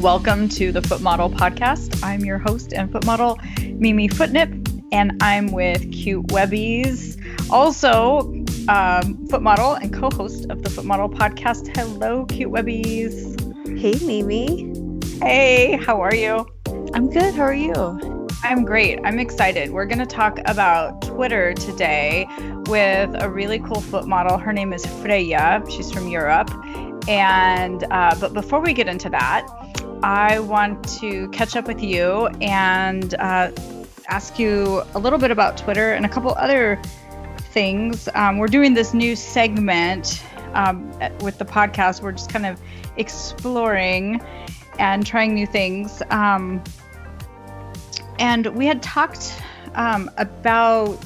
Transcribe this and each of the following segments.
Welcome to the Foot Model Podcast. I'm your host and foot model, Mimi Footnip, and I'm with Cute Webbies, also um, foot model and co host of the Foot Model Podcast. Hello, Cute Webbies. Hey, Mimi. Hey, how are you? I'm good. How are you? I'm great. I'm excited. We're going to talk about Twitter today with a really cool foot model. Her name is Freya. She's from Europe. And uh, but before we get into that, I want to catch up with you and uh, ask you a little bit about Twitter and a couple other things. Um, we're doing this new segment um, with the podcast. We're just kind of exploring and trying new things. Um, and we had talked um, about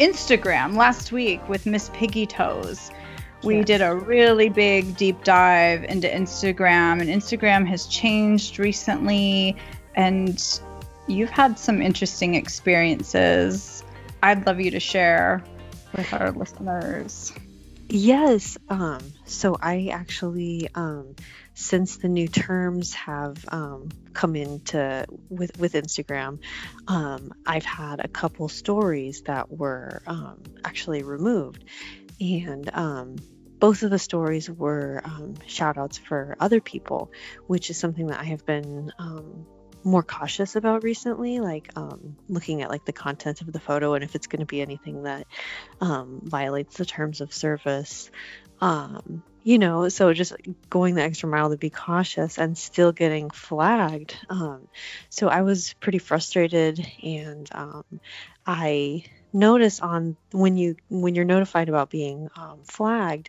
Instagram last week with Miss Piggy Toes. We yes. did a really big deep dive into Instagram, and Instagram has changed recently. And you've had some interesting experiences. I'd love you to share with our listeners. Yes. Um, so I actually, um, since the new terms have um, come into with with Instagram, um, I've had a couple stories that were um, actually removed, and um, both of the stories were um, shout outs for other people, which is something that I have been um, more cautious about recently, like um, looking at like the content of the photo and if it's going to be anything that um, violates the terms of service. Um, you know, so just going the extra mile to be cautious and still getting flagged. Um, so I was pretty frustrated, and um, I notice on when you when you're notified about being um, flagged,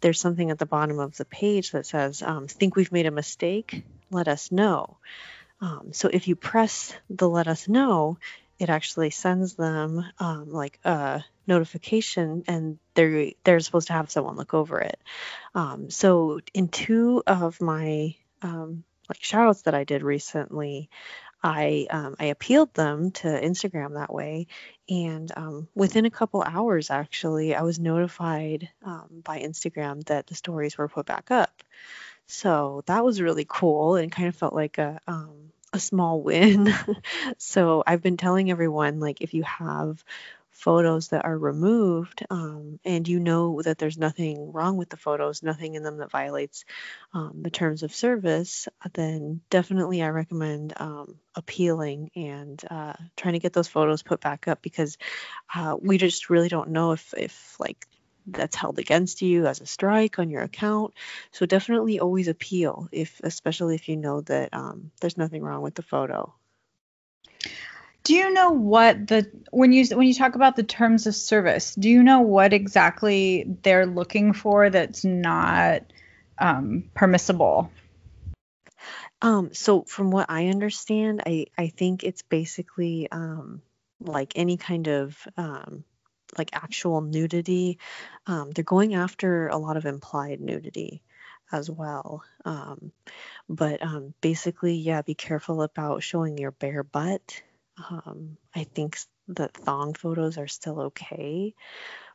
there's something at the bottom of the page that says, um, "Think we've made a mistake? Let us know." Um, so if you press the "Let us know," it actually sends them um, like a notification, and they're they're supposed to have someone look over it. Um, so in two of my um, like shoutouts that I did recently, I um, I appealed them to Instagram that way, and um, within a couple hours, actually, I was notified um, by Instagram that the stories were put back up. So that was really cool, and kind of felt like a um, a small win. so I've been telling everyone like if you have photos that are removed um, and you know that there's nothing wrong with the photos, nothing in them that violates um, the terms of service, then definitely I recommend um, appealing and uh, trying to get those photos put back up because uh, we just really don't know if, if like that's held against you as a strike on your account. So definitely always appeal if, especially if you know that um, there's nothing wrong with the photo. Do you know what the when you when you talk about the terms of service, do you know what exactly they're looking for that's not um, permissible? Um, so from what I understand, I I think it's basically um, like any kind of um, like actual nudity. Um, they're going after a lot of implied nudity as well. Um, but um, basically, yeah, be careful about showing your bare butt um, I think that thong photos are still okay,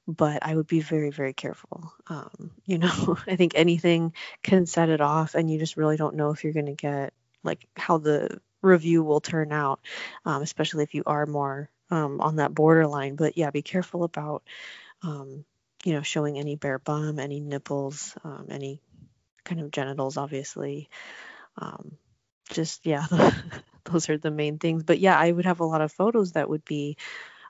but I would be very, very careful. Um, you know, I think anything can set it off, and you just really don't know if you're going to get like how the review will turn out, um, especially if you are more um, on that borderline. But yeah, be careful about, um, you know, showing any bare bum, any nipples, um, any kind of genitals, obviously. Um, just yeah, those are the main things. But yeah, I would have a lot of photos that would be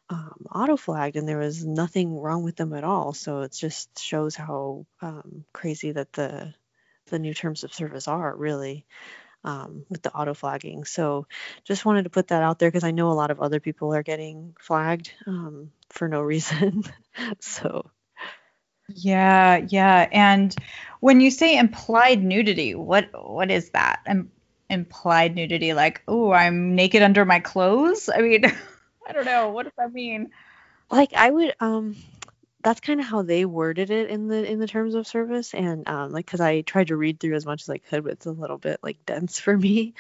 um, auto flagged and there was nothing wrong with them at all. So it just shows how um, crazy that the the new terms of service are really um, with the auto flagging. So just wanted to put that out there because I know a lot of other people are getting flagged um, for no reason. so yeah, yeah. And when you say implied nudity, what what is that? Implied nudity like oh i'm naked under my clothes? I mean i don't know. What does that mean? Like i would um that's kind of how they worded it in the in the terms of service and um like because i tried to read through as much as i could but it's a little bit like dense for me.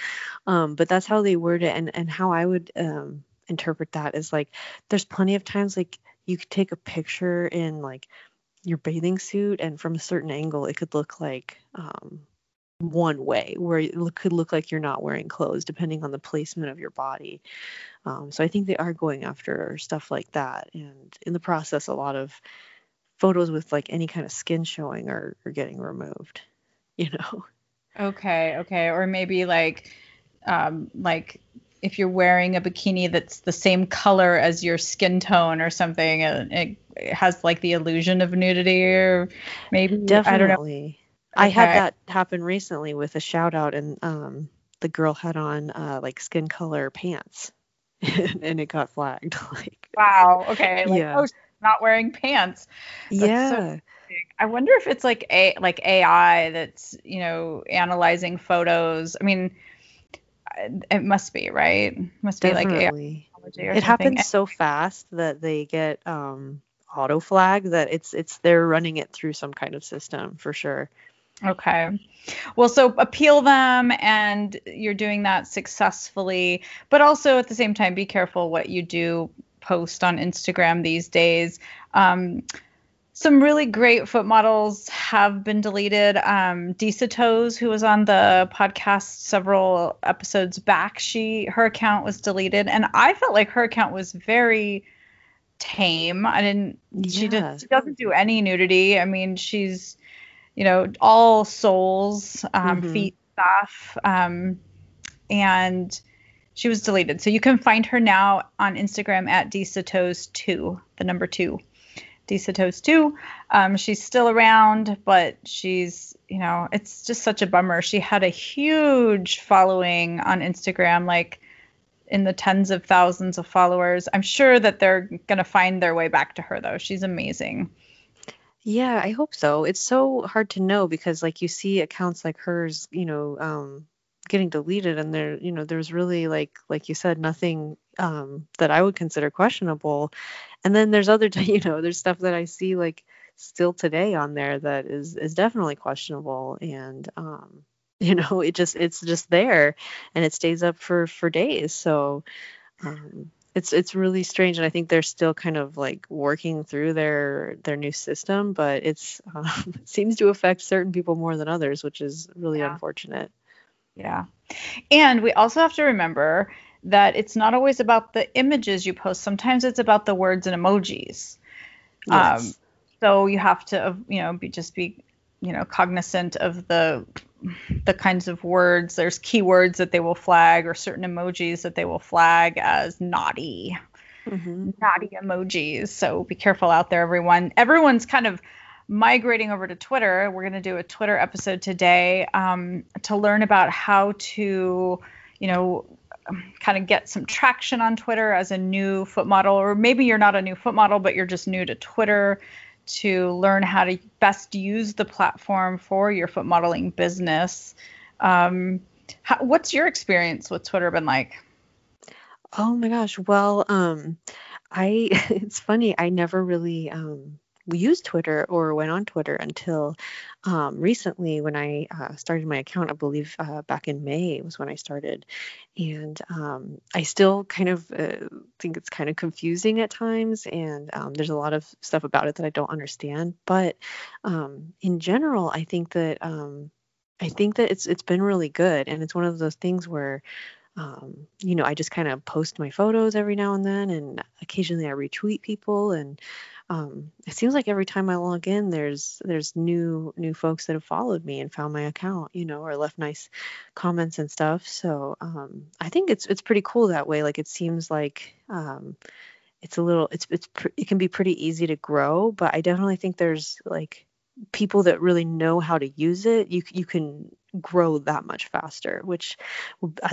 Um but that's how they word it and and how i would um interpret that is like there's plenty of times like you could take a picture in like your bathing suit and from a certain angle it could look like um one way where it could look like you're not wearing clothes depending on the placement of your body. Um, so I think they are going after stuff like that. And in the process, a lot of photos with like any kind of skin showing are, are getting removed, you know? Okay, okay. Or maybe like, um, like if you're wearing a bikini that's the same color as your skin tone or something, it, it has like the illusion of nudity or maybe definitely. I. Had that happen recently with a shout out and um the girl had on uh like skin color pants and it got flagged like wow okay like yeah. oh not wearing pants that's yeah so I wonder if it's like a like AI that's you know analyzing photos. I mean, it must be right. Must Definitely. be like AI. It happens so fast that they get um, auto flag that it's it's they're running it through some kind of system for sure. Okay. Well, so appeal them and you're doing that successfully, but also at the same time, be careful what you do post on Instagram these days. Um, some really great foot models have been deleted. Um, Disa Toes, who was on the podcast several episodes back, she her account was deleted, and I felt like her account was very tame. I didn't. Yeah. She, did, she doesn't do any nudity. I mean, she's you know, all soles, um, mm-hmm. feet stuff. Um, and she was deleted. So you can find her now on Instagram at Desatos2, the number two. Desatos2. Um, she's still around, but she's, you know, it's just such a bummer. She had a huge following on Instagram, like in the tens of thousands of followers. I'm sure that they're going to find their way back to her, though. She's amazing. Yeah, I hope so. It's so hard to know because like you see accounts like hers, you know, um getting deleted and there, you know, there's really like like you said nothing um that I would consider questionable. And then there's other you know, there's stuff that I see like still today on there that is is definitely questionable and um you know, it just it's just there and it stays up for for days. So um it's it's really strange and i think they're still kind of like working through their their new system but it's um, it seems to affect certain people more than others which is really yeah. unfortunate yeah and we also have to remember that it's not always about the images you post sometimes it's about the words and emojis yes. um so you have to you know be just be you know cognizant of the the kinds of words there's keywords that they will flag or certain emojis that they will flag as naughty. Mm-hmm. naughty emojis. So be careful out there everyone. Everyone's kind of migrating over to twitter. We're going to do a twitter episode today um, to learn about how to you know kind of get some traction on twitter as a new foot model or maybe you're not a new foot model but you're just new to twitter to learn how to best use the platform for your foot modeling business. Um, how, what's your experience with Twitter been like? Oh my gosh. Well, um, I it's funny. I never really um, used Twitter or went on Twitter until um, recently when I uh, started my account. I believe uh, back in May was when I started, and um, I still kind of uh, think it's kind of confusing at times, and um, there's a lot of stuff about it that I don't understand. But um, in general, I think that um, I think that it's it's been really good, and it's one of those things where um, you know, I just kind of post my photos every now and then, and occasionally I retweet people, and um, it seems like every time I log in, there's there's new new folks that have followed me and found my account, you know, or left nice comments and stuff. So um, I think it's it's pretty cool that way. Like it seems like um, it's a little it's it's it can be pretty easy to grow, but I definitely think there's like people that really know how to use it. You you can grow that much faster, which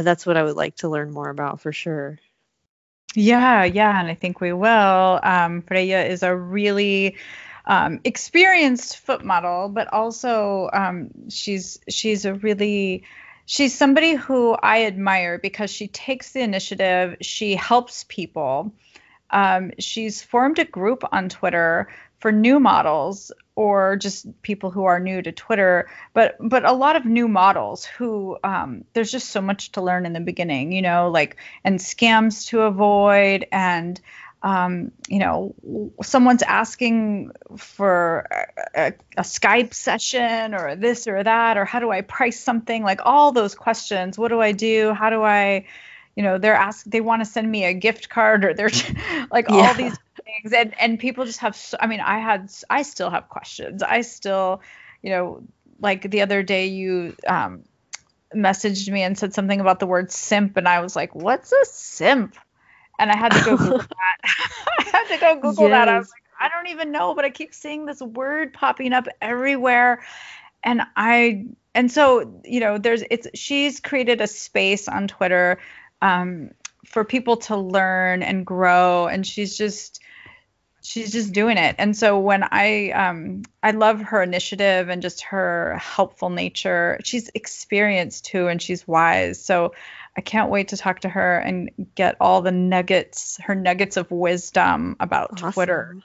that's what I would like to learn more about for sure. Yeah, yeah, and I think we will. Um, Freya is a really um, experienced foot model, but also um, she's she's a really she's somebody who I admire because she takes the initiative. She helps people. Um, she's formed a group on Twitter for new models or just people who are new to Twitter, but but a lot of new models who um, there's just so much to learn in the beginning, you know, like and scams to avoid and um, you know, someone's asking for a, a, Skype session or this or that, or how do I price something? Like all those questions. What do I do? How do I, you know, they're ask they want to send me a gift card or they're like yeah. all these things, and and people just have. So, I mean, I had, I still have questions. I still, you know, like the other day you um, messaged me and said something about the word simp, and I was like, what's a simp? and I had to go Google that. I had to go Google yes. that. I was like, I don't even know, but I keep seeing this word popping up everywhere, and I and so you know, there's it's she's created a space on Twitter um, for people to learn and grow, and she's just she's just doing it. And so when I um I love her initiative and just her helpful nature. She's experienced too and she's wise. So I can't wait to talk to her and get all the nuggets, her nuggets of wisdom about awesome. Twitter.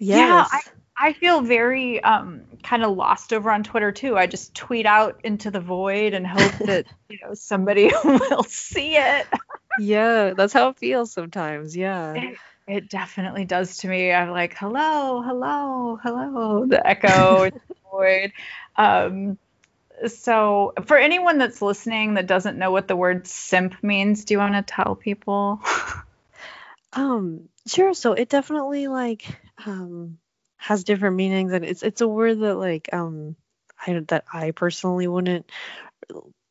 Yes. Yeah, I, I feel very um, kind of lost over on Twitter too. I just tweet out into the void and hope that you know somebody will see it. yeah, that's how it feels sometimes. Yeah. It, it definitely does to me. I'm like, hello, hello, hello, the echo void. Um, so for anyone that's listening that doesn't know what the word simp means, do you want to tell people? um, sure. So it definitely like um has different meanings and it's it's a word that like um I that I personally wouldn't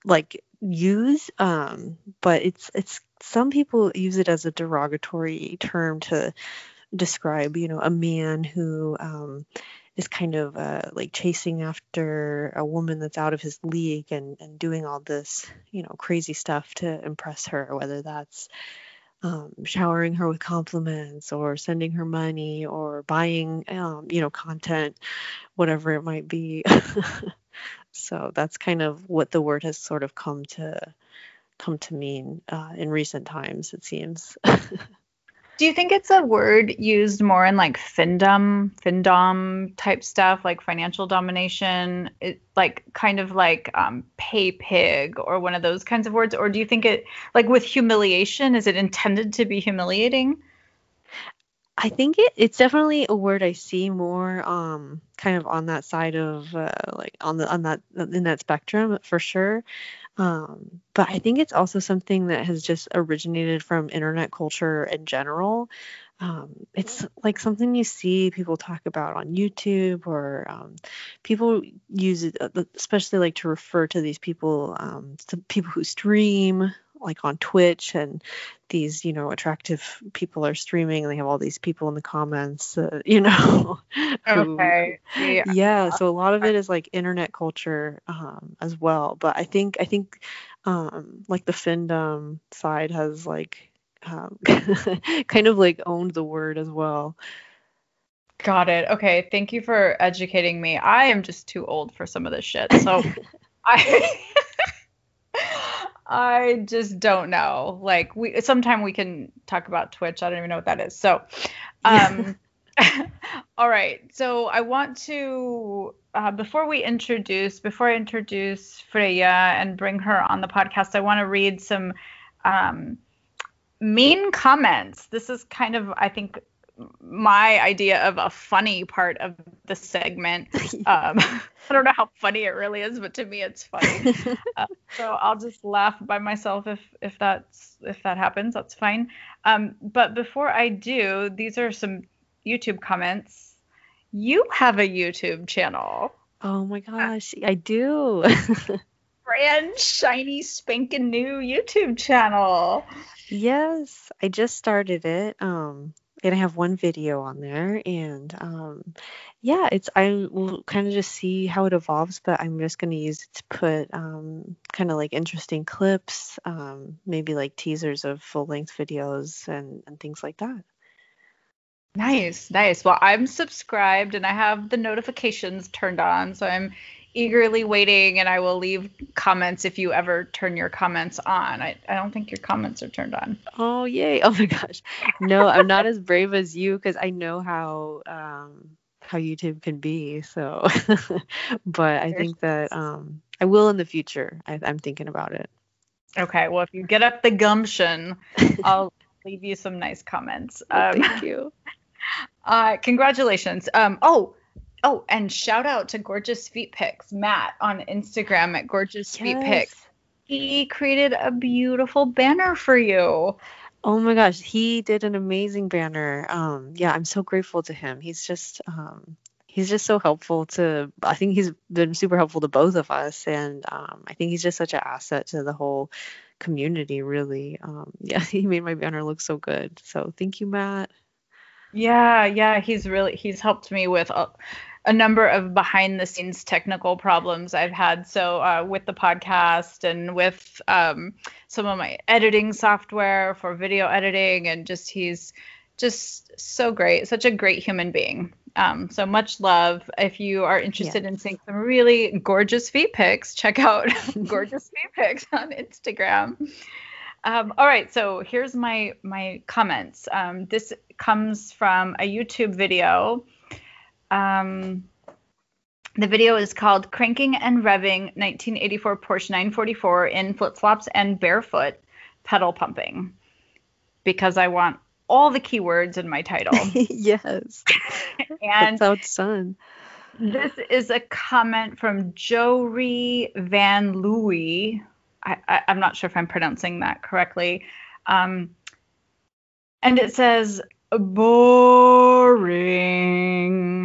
like use um but it's it's some people use it as a derogatory term to describe you know a man who um is kind of uh, like chasing after a woman that's out of his league and, and doing all this, you know, crazy stuff to impress her, whether that's um, showering her with compliments or sending her money or buying, um, you know, content, whatever it might be. so that's kind of what the word has sort of come to come to mean uh, in recent times, it seems. Do you think it's a word used more in like findom, findom type stuff, like financial domination, it, like kind of like um, pay pig or one of those kinds of words? Or do you think it, like with humiliation, is it intended to be humiliating? I think it, it's definitely a word I see more um kind of on that side of uh, like on the on that in that spectrum for sure. Um, but I think it's also something that has just originated from internet culture in general. Um, it's like something you see people talk about on YouTube or um, people use it, uh, especially like to refer to these people, um, to people who stream like on Twitch and these, you know, attractive people are streaming and they have all these people in the comments, uh, you know. who, okay. Yeah. yeah. So a lot of it is like internet culture um, as well. But I think, I think um, like the findom side has like um, kind of like owned the word as well. Got it. Okay. Thank you for educating me. I am just too old for some of this shit. So I I just don't know. Like we sometime we can talk about Twitch. I don't even know what that is. So um all right. So I want to uh, before we introduce before I introduce Freya and bring her on the podcast, I want to read some um, mean comments. This is kind of I think my idea of a funny part of the segment. Um, I don't know how funny it really is, but to me it's funny. uh, so I'll just laugh by myself if if that's if that happens. That's fine. Um, but before I do, these are some YouTube comments. You have a YouTube channel. Oh my gosh, I do. Brand shiny spanking new YouTube channel. Yes, I just started it. Um and I have one video on there and um yeah it's I will kind of just see how it evolves but I'm just going to use it to put um kind of like interesting clips um maybe like teasers of full length videos and and things like that. Nice, nice. Well, I'm subscribed and I have the notifications turned on so I'm eagerly waiting and I will leave comments if you ever turn your comments on. I, I don't think your comments are turned on. Oh, yay. Oh my gosh. No, I'm not as brave as you because I know how um, how YouTube can be. So, but I think that um, I will in the future. I, I'm thinking about it. Okay. Well, if you get up the gumption, I'll leave you some nice comments. Um, thank you. Uh, congratulations. Um, oh, oh, and shout out to Gorgeous Feet Pics, Matt on Instagram at Gorgeous yes. Feet Pics. He created a beautiful banner for you. Oh my gosh, he did an amazing banner. Um, yeah, I'm so grateful to him. He's just um, he's just so helpful to. I think he's been super helpful to both of us, and um, I think he's just such an asset to the whole community. Really, um, yeah, he made my banner look so good. So thank you, Matt. Yeah, yeah, he's really he's helped me with a, a number of behind the scenes technical problems I've had. So uh, with the podcast and with um, some of my editing software for video editing, and just he's just so great, such a great human being. Um, so much love. If you are interested in seeing some really gorgeous feet pics, check out gorgeous feet pics on Instagram. Um, all right, so here's my my comments. Um, this comes from a YouTube video. Um, the video is called "Cranking and Revving 1984 Porsche 944 in Flip Flops and Barefoot Pedal Pumping," because I want all the keywords in my title. yes, and that's fun. This is a comment from Jory Van Louis I, am not sure if I'm pronouncing that correctly. Um, and it says boring.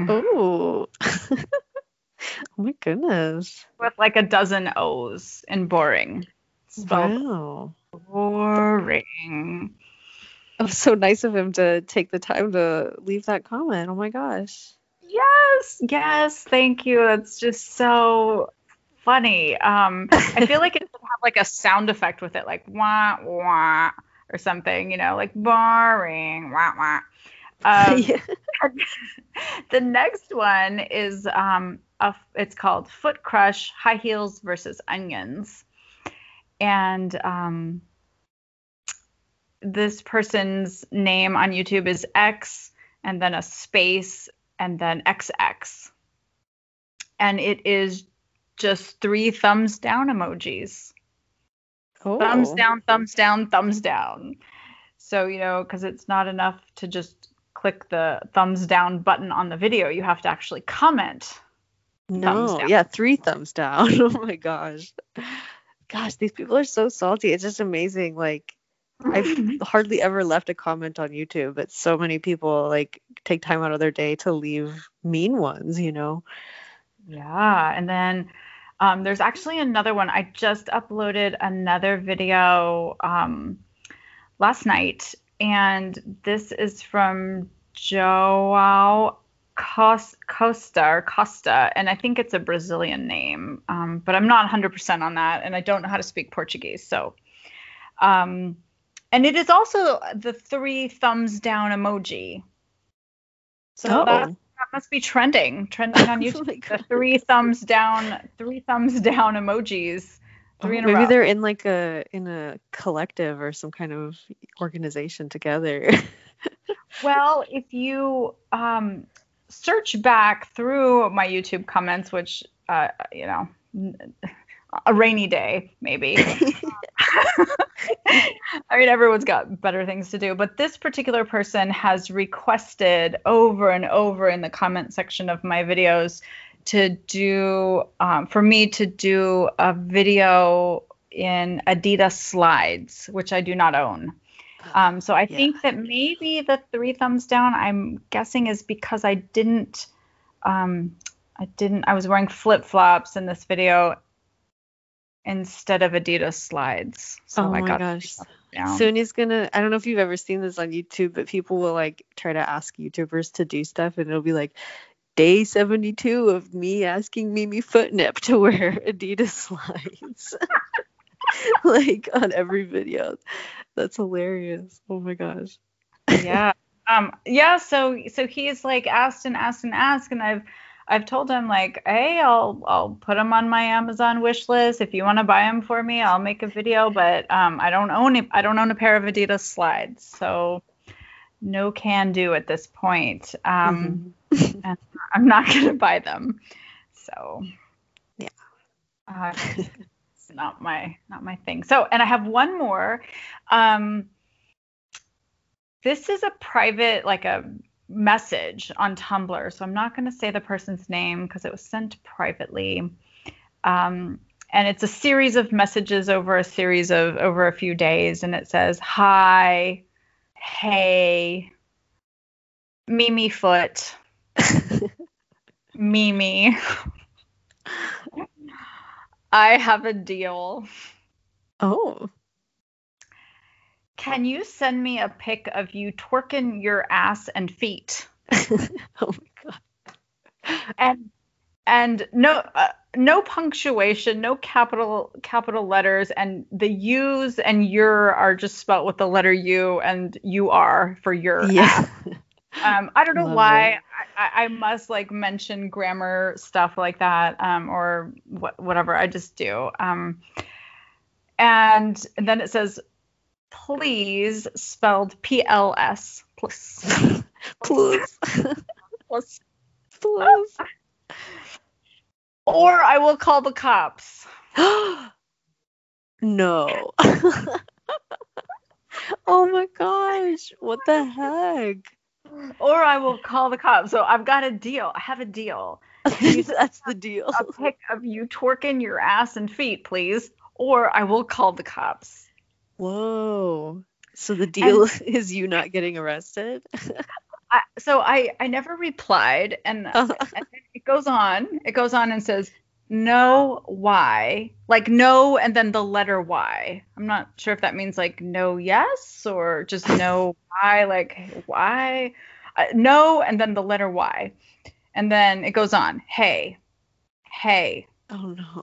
Oh. oh my goodness. With like a dozen O's in boring. Spelled wow. Boring. Oh, so nice of him to take the time to leave that comment. Oh my gosh. Yes, yes, thank you. It's just so funny. Um, I feel like it should have like a sound effect with it, like wah wah or something, you know, like boring wah wah. Um, yeah. the next one is um, a, it's called Foot Crush High Heels versus Onions, and um, this person's name on YouTube is X and then a space and then XX, and it is just three thumbs down emojis. Oh. Thumbs down, thumbs down, thumbs down. So, you know, because it's not enough to just click the thumbs down button on the video, you have to actually comment. No, yeah, three thumbs down. oh my gosh. Gosh, these people are so salty. It's just amazing. Like, I've hardly ever left a comment on YouTube, but so many people like take time out of their day to leave mean ones, you know? Yeah. And then um, there's actually another one. I just uploaded another video um, last night, and this is from Joao Costa or Costa, and I think it's a Brazilian name, um, but I'm not 100% on that, and I don't know how to speak Portuguese. So, um, and it is also the three thumbs down emoji. So oh. that that must be trending, trending on YouTube. oh the three thumbs down, three thumbs down emojis. Three oh, maybe they're in like a in a collective or some kind of organization together. well, if you um, search back through my YouTube comments, which uh, you know a rainy day, maybe. I mean, everyone's got better things to do, but this particular person has requested over and over in the comment section of my videos to do, um, for me to do a video in Adidas slides, which I do not own. Um, so I yeah. think that maybe the three thumbs down, I'm guessing, is because I didn't. Um, I didn't. I was wearing flip flops in this video, instead of Adidas slides. So oh my gosh. Sony's gonna I don't know if you've ever seen this on YouTube, but people will like try to ask YouTubers to do stuff and it'll be like day 72 of me asking Mimi Footnip to wear Adidas slides. like on every video. That's hilarious. Oh my gosh. yeah. Um yeah, so so he's like asked and asked and asked and I've I've told him like, hey, I'll I'll put them on my Amazon wish list. If you want to buy them for me, I'll make a video. But um, I don't own. I don't own a pair of Adidas slides, so no can do at this point. Um, mm-hmm. I'm not gonna buy them. So yeah, uh, it's not my not my thing. So and I have one more. Um, this is a private, like a message on Tumblr. So I'm not going to say the person's name because it was sent privately. Um, and it's a series of messages over a series of over a few days and it says hi hey mimi foot mimi i have a deal Oh. Can you send me a pic of you twerking your ass and feet? Oh my god. and and no uh, no punctuation no capital capital letters and the u's and your are just spelt with the letter u and you are for your Yeah. um i don't know Love why. I, I must like mention grammar stuff like that um or what whatever. I just do. Um and then it says please spelled p-l-s plus Please. plus or i will call the cops no. oh my gosh. What the heck? or I will call the cops. So I've got a deal. I have a deal. That's the deal. A pic of you twerking your ass and feet, please, or I will call the cops. Whoa. So the deal is you not getting arrested? I, so I I never replied, and, and it goes on. It goes on and says no why like no and then the letter y i'm not sure if that means like no yes or just no why like why uh, no and then the letter y and then it goes on hey hey oh no.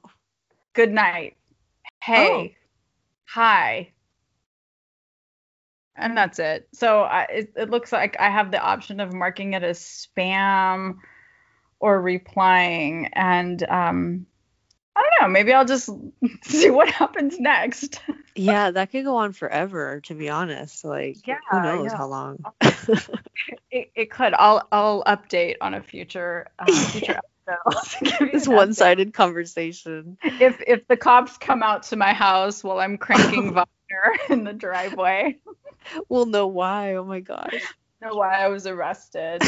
good night hey Oh. hi and that's it so I, it, it looks like i have the option of marking it as spam or replying and um i don't know maybe i'll just see what happens next Yeah, that could go on forever, to be honest. Like, Yeah, who knows yeah. how long? it, it could i'll i'll update on a future uh, future episode this one-sided conversation. if if the cops come out to my house while i'm cranking Wagner in the driveway We'll know why. Oh my gosh. know why I was arrested.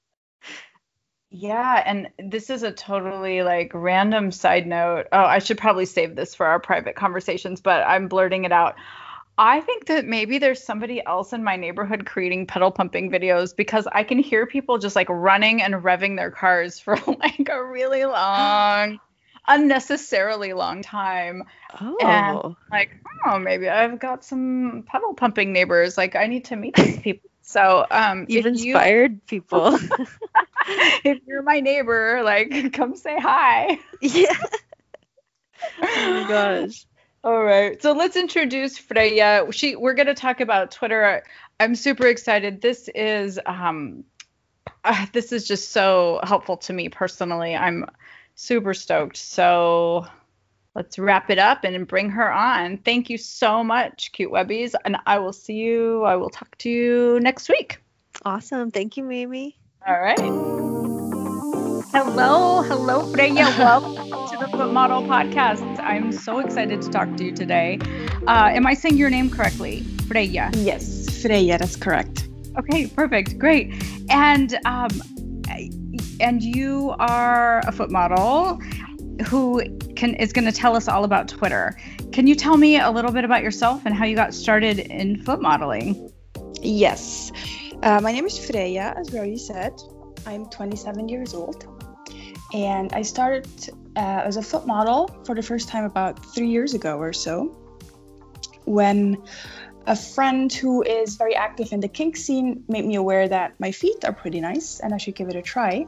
yeah, and this is a totally like random side note. Oh, I should probably save this for our private conversations, but I'm blurting it out. I think that maybe there's somebody else in my neighborhood creating pedal pumping videos because I can hear people just like running and revving their cars for like a really long, unnecessarily long time Oh. like, oh, maybe I've got some pedal pumping neighbors. Like, I need to meet these people. So, um, You've if you inspired people. if you're my neighbor, like, come say hi. yeah. Oh my gosh. All right. So let's introduce Freya. She we're going to talk about Twitter. I'm super excited. This is um uh, this is just so helpful to me personally. I'm super stoked. So let's wrap it up and bring her on. Thank you so much, cute webbies, and I will see you. I will talk to you next week. Awesome. Thank you, Mimi. All right. Hello, hello, Freya. Welcome to the Foot Model Podcast. I'm so excited to talk to you today. Uh, am I saying your name correctly, Freya? Yes, Freya, that's correct. Okay, perfect, great. And um, and you are a foot model who can is going to tell us all about Twitter. Can you tell me a little bit about yourself and how you got started in foot modeling? Yes, uh, my name is Freya, as we already said. I'm 27 years old, and I started uh, as a foot model for the first time about three years ago or so, when a friend who is very active in the kink scene made me aware that my feet are pretty nice and I should give it a try.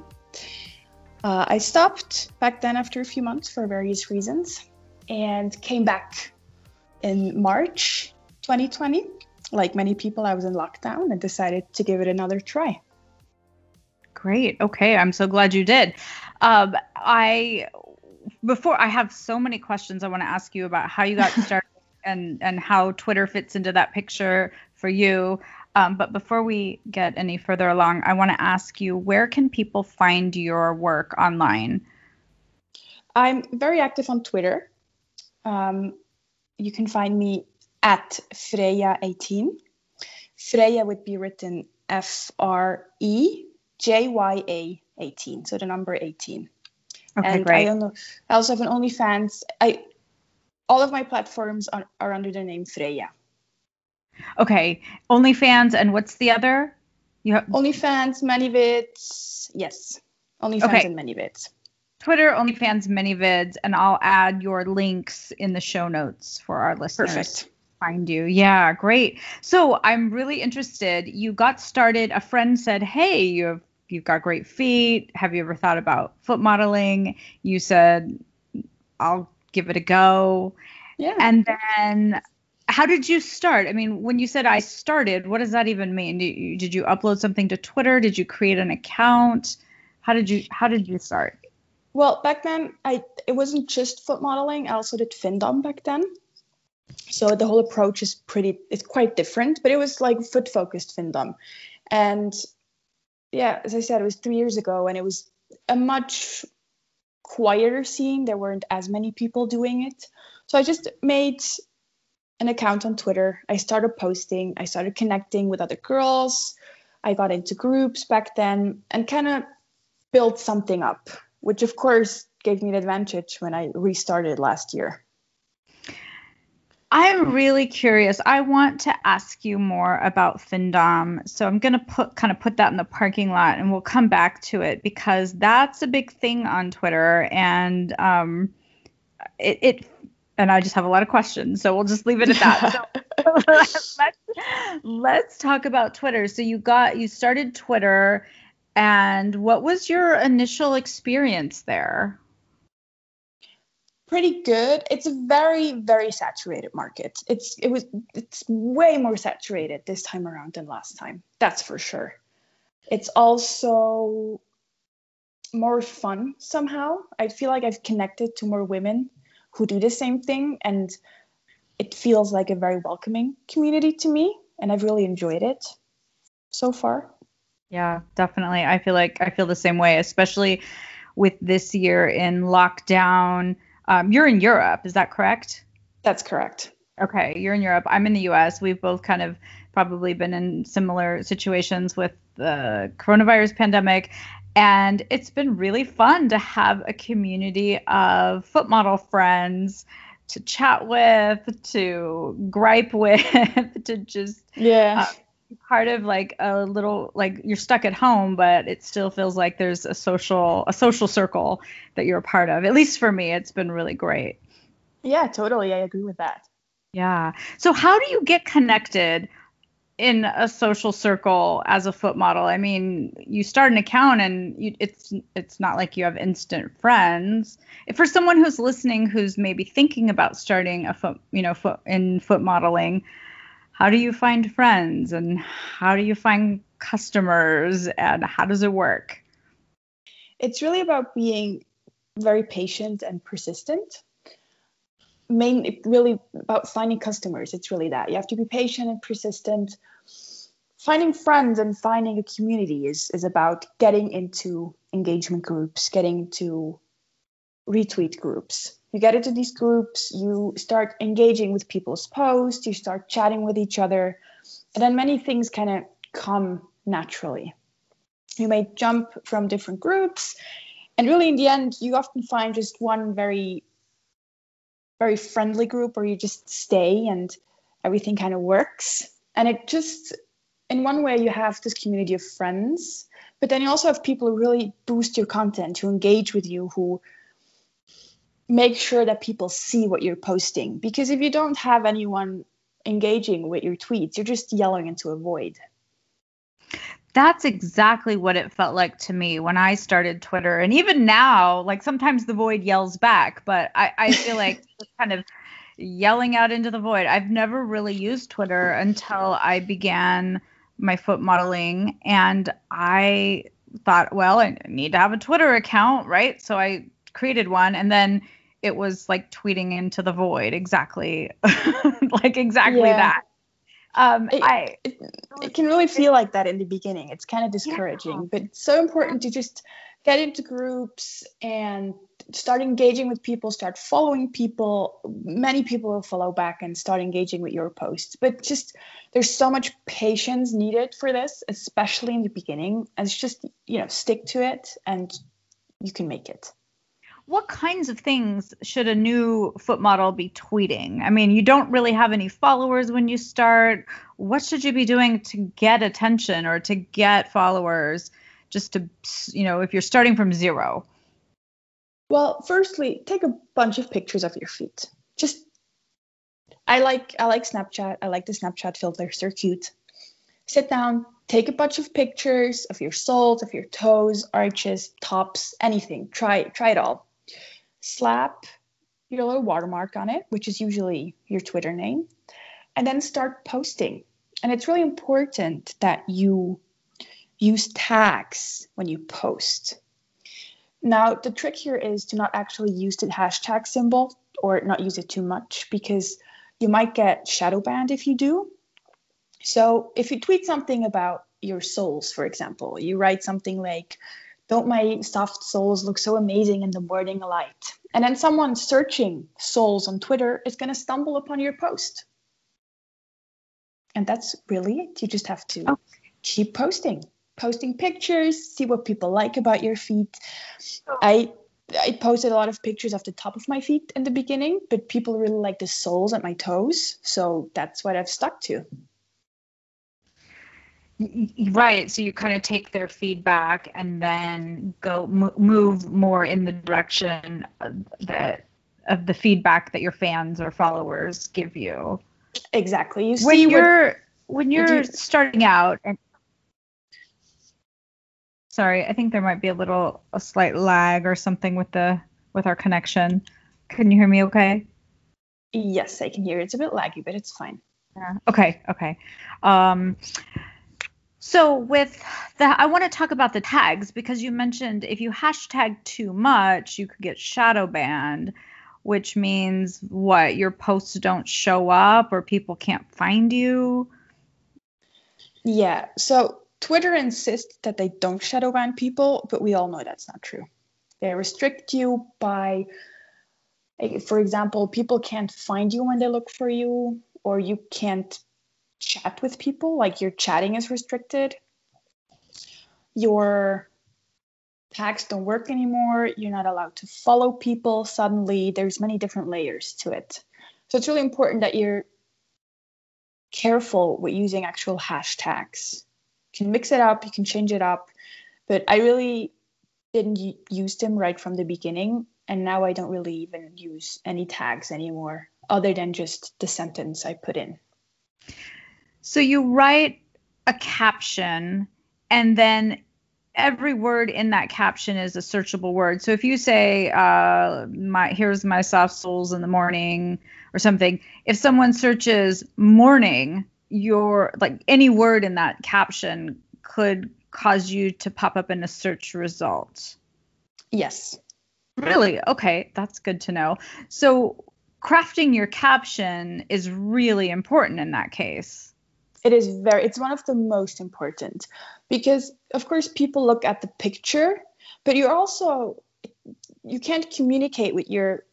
Uh, I stopped back then after a few months for various reasons and came back in March 2020. Like many people, I was in lockdown and decided to give it another try. Great. Okay, I'm so glad you did. Um, I before I have so many questions I want to ask you about how you got started and and how Twitter fits into that picture for you. Um, but before we get any further along, I want to ask you where can people find your work online? I'm very active on Twitter. Um, you can find me at Freya18. Freya would be written F R E J Y A 18, so the number 18. Okay, and great. I, I also have an OnlyFans. I all of my platforms are, are under the name Freya. Okay, OnlyFans, and what's the other? You have OnlyFans, ManyVids, yes. OnlyFans Okay. and ManyVids. Twitter, OnlyFans, ManyVids, and I'll add your links in the show notes for our listeners. Perfect. Find you. Yeah, great. So I'm really interested. You got started. A friend said, "Hey, you have you've got great feet. Have you ever thought about foot modeling?" You said, "I'll give it a go." Yeah. And then, how did you start? I mean, when you said I started, what does that even mean? Did you, did you upload something to Twitter? Did you create an account? How did you How did you start? Well, back then, I it wasn't just foot modeling. I also did Findom back then. So the whole approach is pretty, it's quite different, but it was like foot focused Findom. And yeah, as I said, it was three years ago and it was a much quieter scene. There weren't as many people doing it. So I just made an account on Twitter. I started posting, I started connecting with other girls. I got into groups back then and kind of built something up, which of course gave me an advantage when I restarted last year. I'm really curious. I want to ask you more about Findom. So I'm going to put kind of put that in the parking lot and we'll come back to it because that's a big thing on Twitter and um it, it and I just have a lot of questions. So we'll just leave it at that. So let's let's talk about Twitter. So you got you started Twitter and what was your initial experience there? Pretty good. It's a very, very saturated market. It's it was it's way more saturated this time around than last time. That's for sure. It's also more fun somehow. I feel like I've connected to more women who do the same thing and it feels like a very welcoming community to me and I've really enjoyed it so far. Yeah, definitely. I feel like I feel the same way, especially with this year in lockdown. Um, you're in Europe, is that correct? That's correct. Okay, you're in Europe. I'm in the US. We've both kind of probably been in similar situations with the coronavirus pandemic. And it's been really fun to have a community of foot model friends to chat with, to gripe with, to just Yeah. Uh, part of like a little like you're stuck at home but it still feels like there's a social a social circle that you're a part of at least for me it's been really great yeah, totally. I agree with that. yeah so how do you get connected in a social circle as a foot model. I mean you start an account and you, it's it's not like you have instant friends. If for someone who's listening who's maybe thinking about starting a foot you know foot in foot modeling how do you find friends and how do you find customers and how does it work? It's really about being very patient and persistent. Main, really about finding customers. It's really that you have to be patient and persistent. Finding friends and finding a community is is about getting into engagement groups, getting into retweet groups. You get into these groups, you start engaging with people's posts, you start chatting with each other, and then many things kind of come naturally. You may jump from different groups, and really in the end, you often find just one very, very friendly group where you just stay and everything kind of works. And it just, in one way, you have this community of friends, but then you also have people who really boost your content, who engage with you, who make sure that people see what you're posting. Because if you don't have anyone engaging with your tweets, you're just yelling into a void. That's exactly what it felt like to me when I started Twitter. And even now, like sometimes the void yells back, but I, I feel like it's kind of yelling out into the void. I've never really used Twitter until I began my foot modeling. And I thought, well, I need to have a Twitter account, right? So I created one. And then it was like tweeting into the void exactly like exactly Yeah. that um It- i it, it can really feel like that in the beginning. It's kind of discouraging, but it's so important to just get into groups and start engaging with people, start following people. Many people will follow back and start engaging with your posts. But just there's so much patience needed for this, especially in the beginning. And it's just, you know, stick to it and you can make it. What kinds of things should a new foot model be tweeting? I mean, you don't really have any followers when you start. What should you be doing to get attention or to get followers? Just to, you know, if you're starting from zero. Well, firstly, take a bunch of pictures of your feet. Just I like I like Snapchat. I like the Snapchat filters. They're cute. Sit down, take a bunch of pictures of your soles, of your toes, arches, tops, anything. Try try it all. Slap your little watermark on it, which is usually your Twitter name, and then start posting. And it's really important that you use tags when you post. Now, the trick here is to not actually use the hashtag symbol or not use it too much because you might get shadow banned if you do. So, if you tweet something about your soles, for example, you write something like, Don't my soft soles look so amazing in the morning light? And then someone searching soles on Twitter is going to stumble upon your post. And that's really it. You just have to oh. keep posting posting pictures, see what people like about your feet. Oh. I I posted a lot of pictures of the top of my feet in the beginning, but people really like the soles at my toes, so that's what I've stuck to. Right. So you kind of take their feedback and then go move more in the direction that of the feedback that your fans or followers give you. Exactly. You when you're what, when you're you, starting out and Sorry, I think there might be a little a slight lag or something with the with our connection. Can you hear me okay? Yes, I can hear. It's a bit laggy, but it's fine. Yeah. Okay, okay. Um so with the I want to talk about the tags because you mentioned if you hashtag too much, you could get shadow banned, which means what? Your posts don't show up or people can't find you? Yeah. So Twitter insists that they don't shadow ban people, but we all know that's not true. They restrict you by, for example, people can't find you when they look for you, or you can't chat with people, like your chatting is restricted. Your tags don't work anymore. You're not allowed to follow people suddenly. There's many different layers to it. So it's really important that you're careful with using actual hashtags You can mix it up, you can change it up. But I really didn't use them right from the beginning. And now I don't really even use any tags anymore, other than just the sentence I put in. So you write a caption, and then every word in that caption is a searchable word. So if you say, uh, "My here's my soft soles in the morning" or something, if someone searches "morning," your like any word in that caption could cause you to pop up in a search result. Yes. Really? Okay, that's good to know. So crafting your caption is really important in that case. It is very it's one of the most important because of course people look at the picture, but you're also you can't communicate with your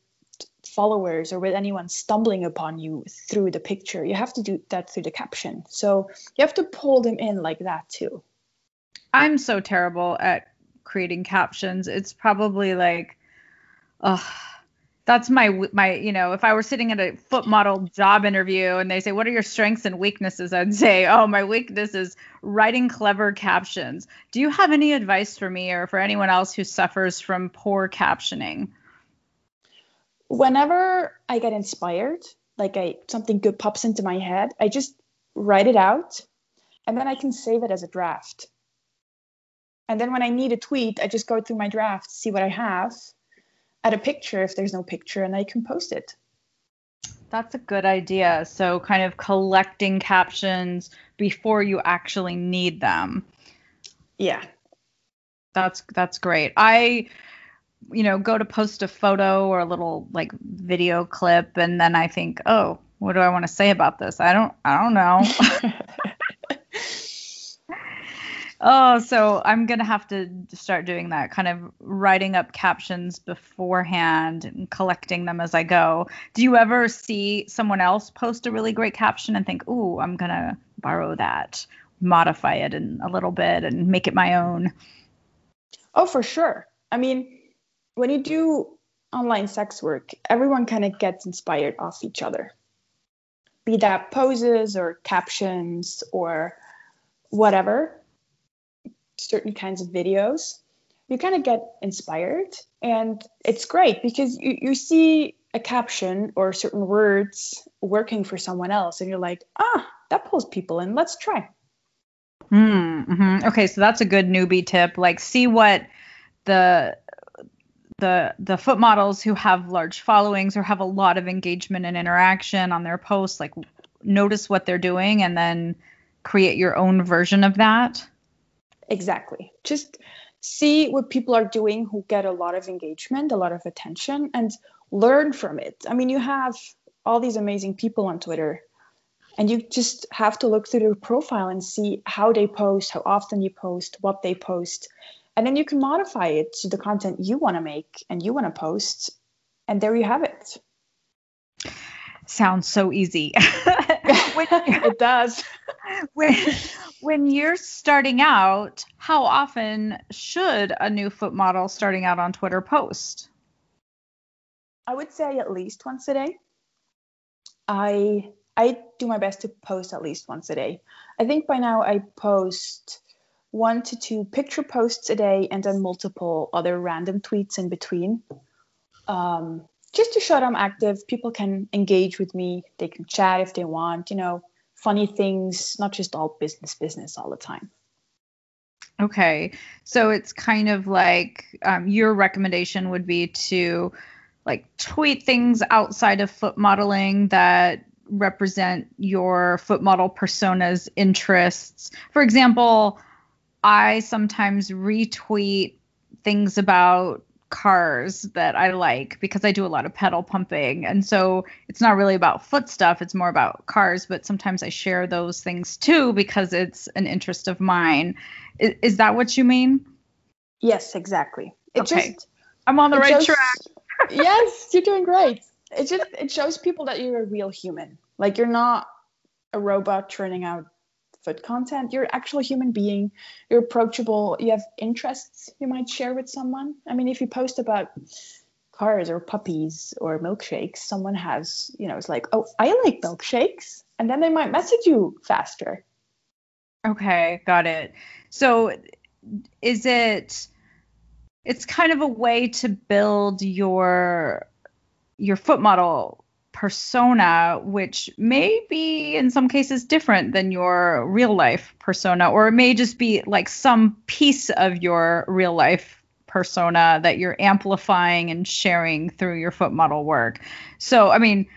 followers or with anyone stumbling upon you through the picture. You have to do that through the caption. So you have to pull them in like that too. I'm so terrible at creating captions. It's probably like, oh, that's my my you know if I were sitting at a foot model job interview and they say what are your strengths and weaknesses I'd say oh my weakness is writing clever captions. Do you have any advice for me or for anyone else who suffers from poor captioning? whenever I get inspired, like I something good pops into my head, I just write it out and then I can save it as a draft. And then when I need a tweet, I just go through my draft, see what I have, add a picture if there's no picture, and I can post it. That's a good idea. So, kind of collecting captions before you actually need them. Yeah. That's that's great. I you know, go to post a photo or a little like video clip and then I think, "Oh, what do I want to say about this?" I don't I don't know. Oh, so I'm gonna have to start doing that, kind of writing up captions beforehand and collecting them as I go. Do you ever see someone else post a really great caption and think, "Ooh, I'm gonna borrow that, modify it in a little bit, and make it my own"? Oh, for sure. I mean, when you do online sex work, everyone kind of gets inspired off each other, be that poses or captions or whatever certain kinds of videos, you kind of get inspired. And it's great because you, you see a caption or certain words working for someone else, and you're like, ah, that pulls people in. Let's try. Mm-hmm. Okay, so that's a good newbie tip. Like, see what the the the foot models who have large followings or have a lot of engagement and interaction on their posts like notice what they're doing and then create your own version of that Exactly. Just see what people are doing who get a lot of engagement, a lot of attention, and learn from it. I mean, you have all these amazing people on Twitter, and you just have to look through their profile and see how they post, how often you post, what they post. And then you can modify it to the content you want to make and you want to post. And there you have it. Sounds so easy. it does. When, when you're starting out, how often should a new foot model starting out on Twitter post? I would say at least once a day. I I do my best to post at least once a day. I think by now I post one to two picture posts a day and then multiple other random tweets in between. Um, just to show that I'm active, people can engage with me. They can chat if they want, you know, funny things, not just all business business all the time. Okay, so it's kind of like um, your recommendation would be to like tweet things outside of foot modeling that represent your foot model persona's interests. For example, I sometimes retweet things about cars that I like because I do a lot of pedal pumping. And so it's not really about foot stuff, it's more about cars, but sometimes I share those things too because it's an interest of mine. Is, is that what you mean? Yes, exactly. It okay. Just, I'm on the right track. yes, you're doing great. It just it shows people that you're a real human. Like you're not a robot churning out foot content. You're actually a human being. You're approachable. You have interests you might share with someone. I mean, if you post about cars or puppies or milkshakes, someone has, you know, it's like, oh, I like milkshakes. And then they might message you faster. Okay, got it. So is it it's kind of a way to build your your foot model persona, which may be in some cases different than your real life persona, or it may just be like some piece of your real life persona that you're amplifying and sharing through your foot model work. So, I mean,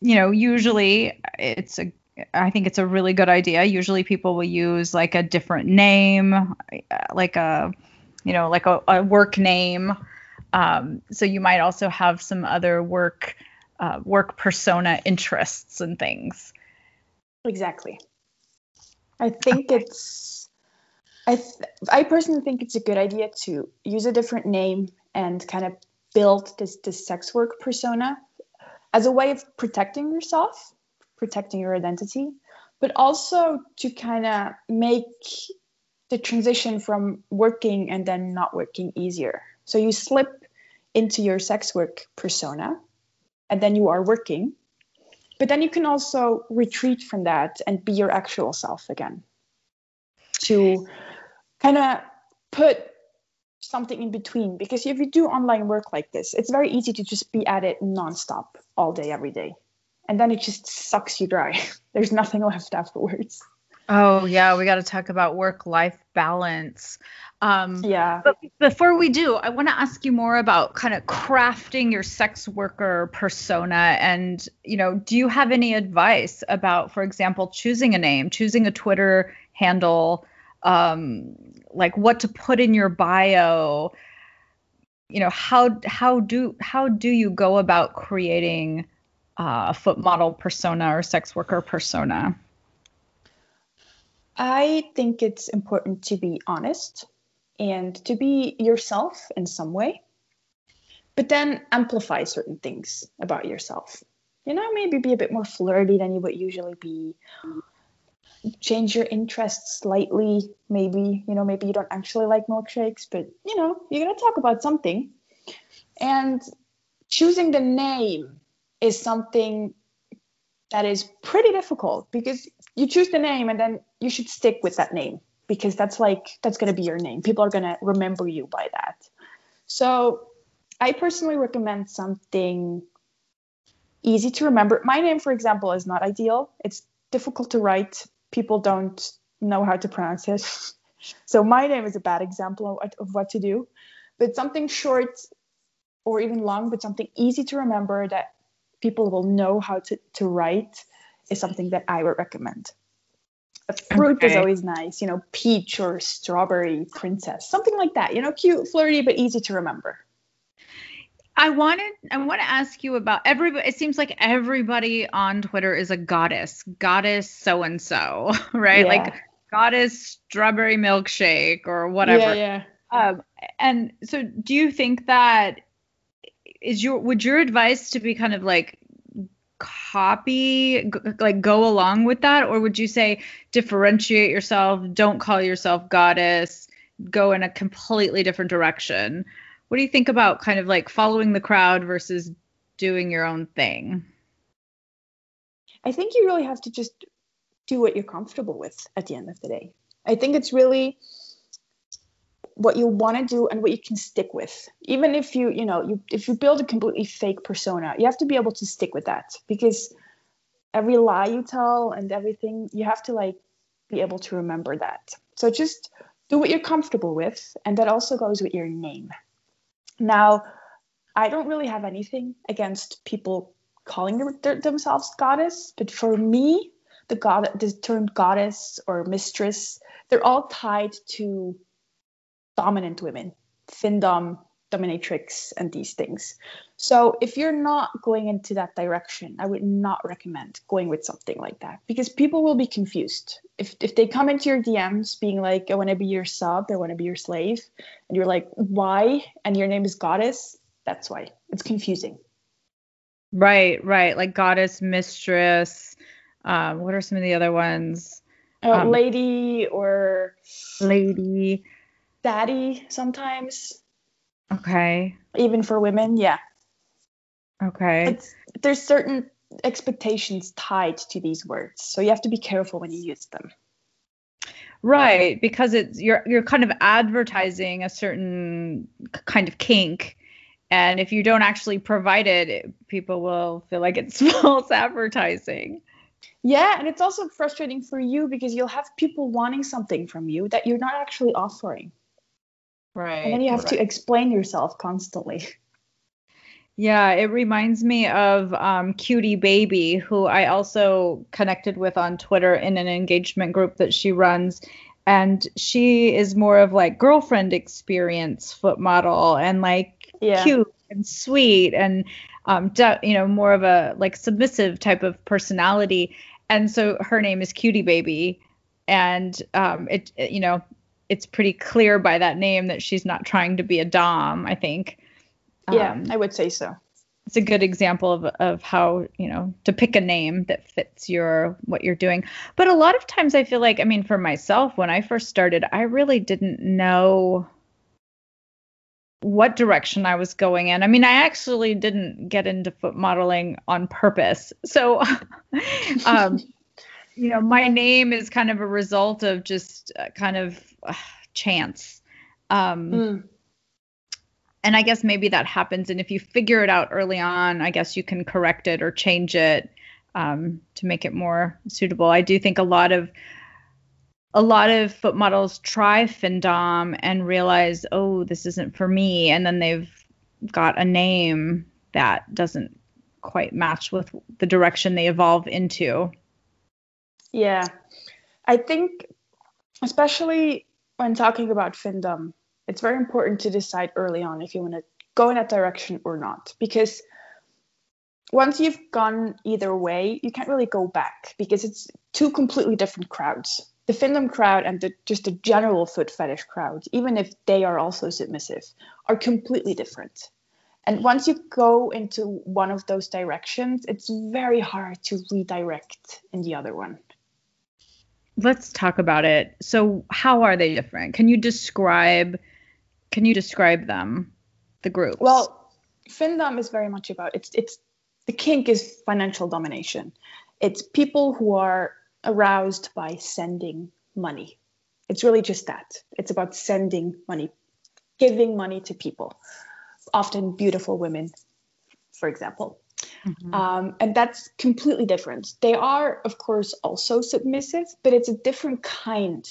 you know, usually it's a I think it's a really good idea. Usually people will use like a different name, like a you know, like a, a work name. Um, so you might also have some other work uh, work persona interests and things. Exactly. I think okay. it's. I th- I personally think it's a good idea to use a different name and kind of build this this sex work persona as a way of protecting yourself, protecting your identity, but also to kind of make the transition from working and then not working easier. So you slip into your sex work persona and then you are working. But then you can also retreat from that and be your actual self again. To kind of put something in between. Because if you do online work like this, it's very easy to just be at it nonstop all day, every day. And then it just sucks you dry. There's nothing left afterwards. Oh, yeah. We got to talk about work life balance. Um, yeah. But before we do, I want to ask you more about kind of crafting your sex worker persona. And, you know, do you have any advice about, for example, choosing a name, choosing a Twitter handle, um, like what to put in your bio? You know, how how do how do you go about creating uh, a foot model persona or sex worker persona? I think it's important to be honest and to be yourself in some way, but then amplify certain things about yourself. You know, maybe be a bit more flirty than you would usually be. Change your interests slightly, maybe. You know, maybe you don't actually like milkshakes, but you know, you're gonna talk about something. And choosing the name is something that is pretty difficult because you choose the name and then you should stick with that name because that's like that's going to be your name. People are going to remember you by that. So i personally recommend something easy to remember. My name for example is not ideal. It's difficult to write. People don't know how to pronounce it. So my name is a bad example of, of what to do. But something short or even long but something easy to remember that people will know how to, to write is something that I would recommend. A fruit okay. is always nice, you know, peach or strawberry princess, something like that. You know, cute, flirty, but easy to remember. I wanted I want to ask you about everybody it seems like everybody on Twitter is a goddess. Goddess so and so, right? Yeah. Like goddess strawberry milkshake or whatever. Yeah, yeah. Um, and so do you think that is your would your advice to be kind of like copy g- like go along with that? Or would you say differentiate yourself don't call yourself goddess go in a completely different direction? What do you think about kind of like following the crowd versus doing your own thing? I think you really have to just do what you're comfortable with at the end of the day. I think it's really what you want to do and what you can stick with. Even if you you know you if you build a completely fake persona you have to be able to stick with that because every lie you tell and everything you have to like be able to remember that. So just do what you're comfortable with and that also goes with your name. Now i don't really have anything against people calling them, themselves goddess but for me the god the term goddess or mistress they're all tied to dominant women, findom, dominatrix, and these things. So if you're not going into that direction, I would not recommend going with something like that because people will be confused. If if they come into your DMs being like, I want to be your sub, I want to be your slave, and you're like, why? And your name is goddess, that's why. It's confusing. Right, right. Like goddess, mistress. Um, what are some of the other ones? Uh, um, lady or lady daddy sometimes. Okay. Even for women, yeah. Okay. It's, there's certain expectations tied to these words, so you have to be careful when you use them. Right, because it's you're you're kind of advertising a certain kind of kink, and if you don't actually provide it, people will feel like it's false advertising. Yeah, and it's also frustrating for you because you'll have people wanting something from you that you're not actually offering. Right. And then you have right. to explain yourself constantly. Yeah, it reminds me of um, Cutie Baby, who I also connected with on Twitter in an engagement group that she runs. And she is more of like girlfriend experience foot model and like yeah. cute and sweet and um, you know more of a like submissive type of personality. And so her name is Cutie Baby, and um, it, it you know it's pretty clear by that name that she's not trying to be a dom. I think. Yeah, um, I would say so. It's a good example of of how you know to pick a name that fits your what you're doing. But a lot of times I feel like I mean for myself when I first started I really didn't know what direction I was going in. I mean, I actually didn't get into foot modeling on purpose. So, um, you know, my name is kind of a result of just uh, kind of uh, chance. Um, mm. And I guess maybe that happens. And if you figure it out early on, I guess you can correct it or change it um, to make it more suitable. I do think a lot of a lot of foot models try Findom and realize, oh, this isn't for me, and then they've got a name that doesn't quite match with the direction they evolve into. Yeah. I think, especially when talking about findom, it's very important to decide early on if you want to go in that direction or not. Because once you've gone either way, you can't really go back because it's two completely different crowds. the findom crowd and the, just the general foot fetish crowd, even if they are also submissive, are completely different. And once you go into one of those directions, it's very hard to redirect in the other one. Let's talk about it. So, how are they different? Can you describe can you describe them, the groups? Well, Findom is very much about it's it's the kink is financial domination. It's people who are aroused by sending money. It's really just that. It's about sending money, giving money to people, often beautiful women, for example. Mm-hmm. Um, and that's completely different. They are, of course, also submissive, but it's a different kind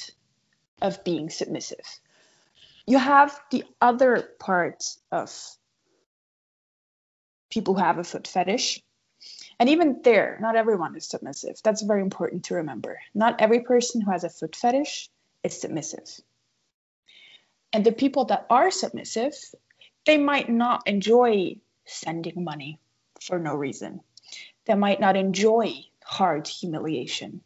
of being submissive. You have the other part of people who have a foot fetish, and even there, not everyone is submissive. That's very important to remember. Not every person who has a foot fetish is submissive. And the people that are submissive, they might not enjoy sending money for no reason. They might not enjoy hard humiliation.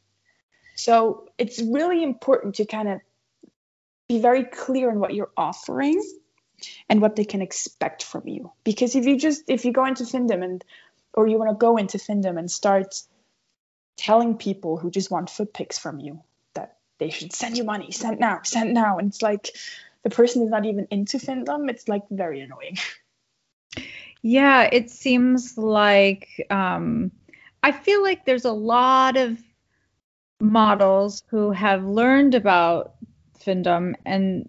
So it's really important to kind of be very clear on what you're offering and what they can expect from you. Because if you just if you go into Findom and or you want to go into Findom and start telling people who just want foot pics from you that they should send you money, send now, send now. And it's like the person is not even into Findom. It's like very annoying. Yeah, it seems like um, I feel like there's a lot of models who have learned about Findom and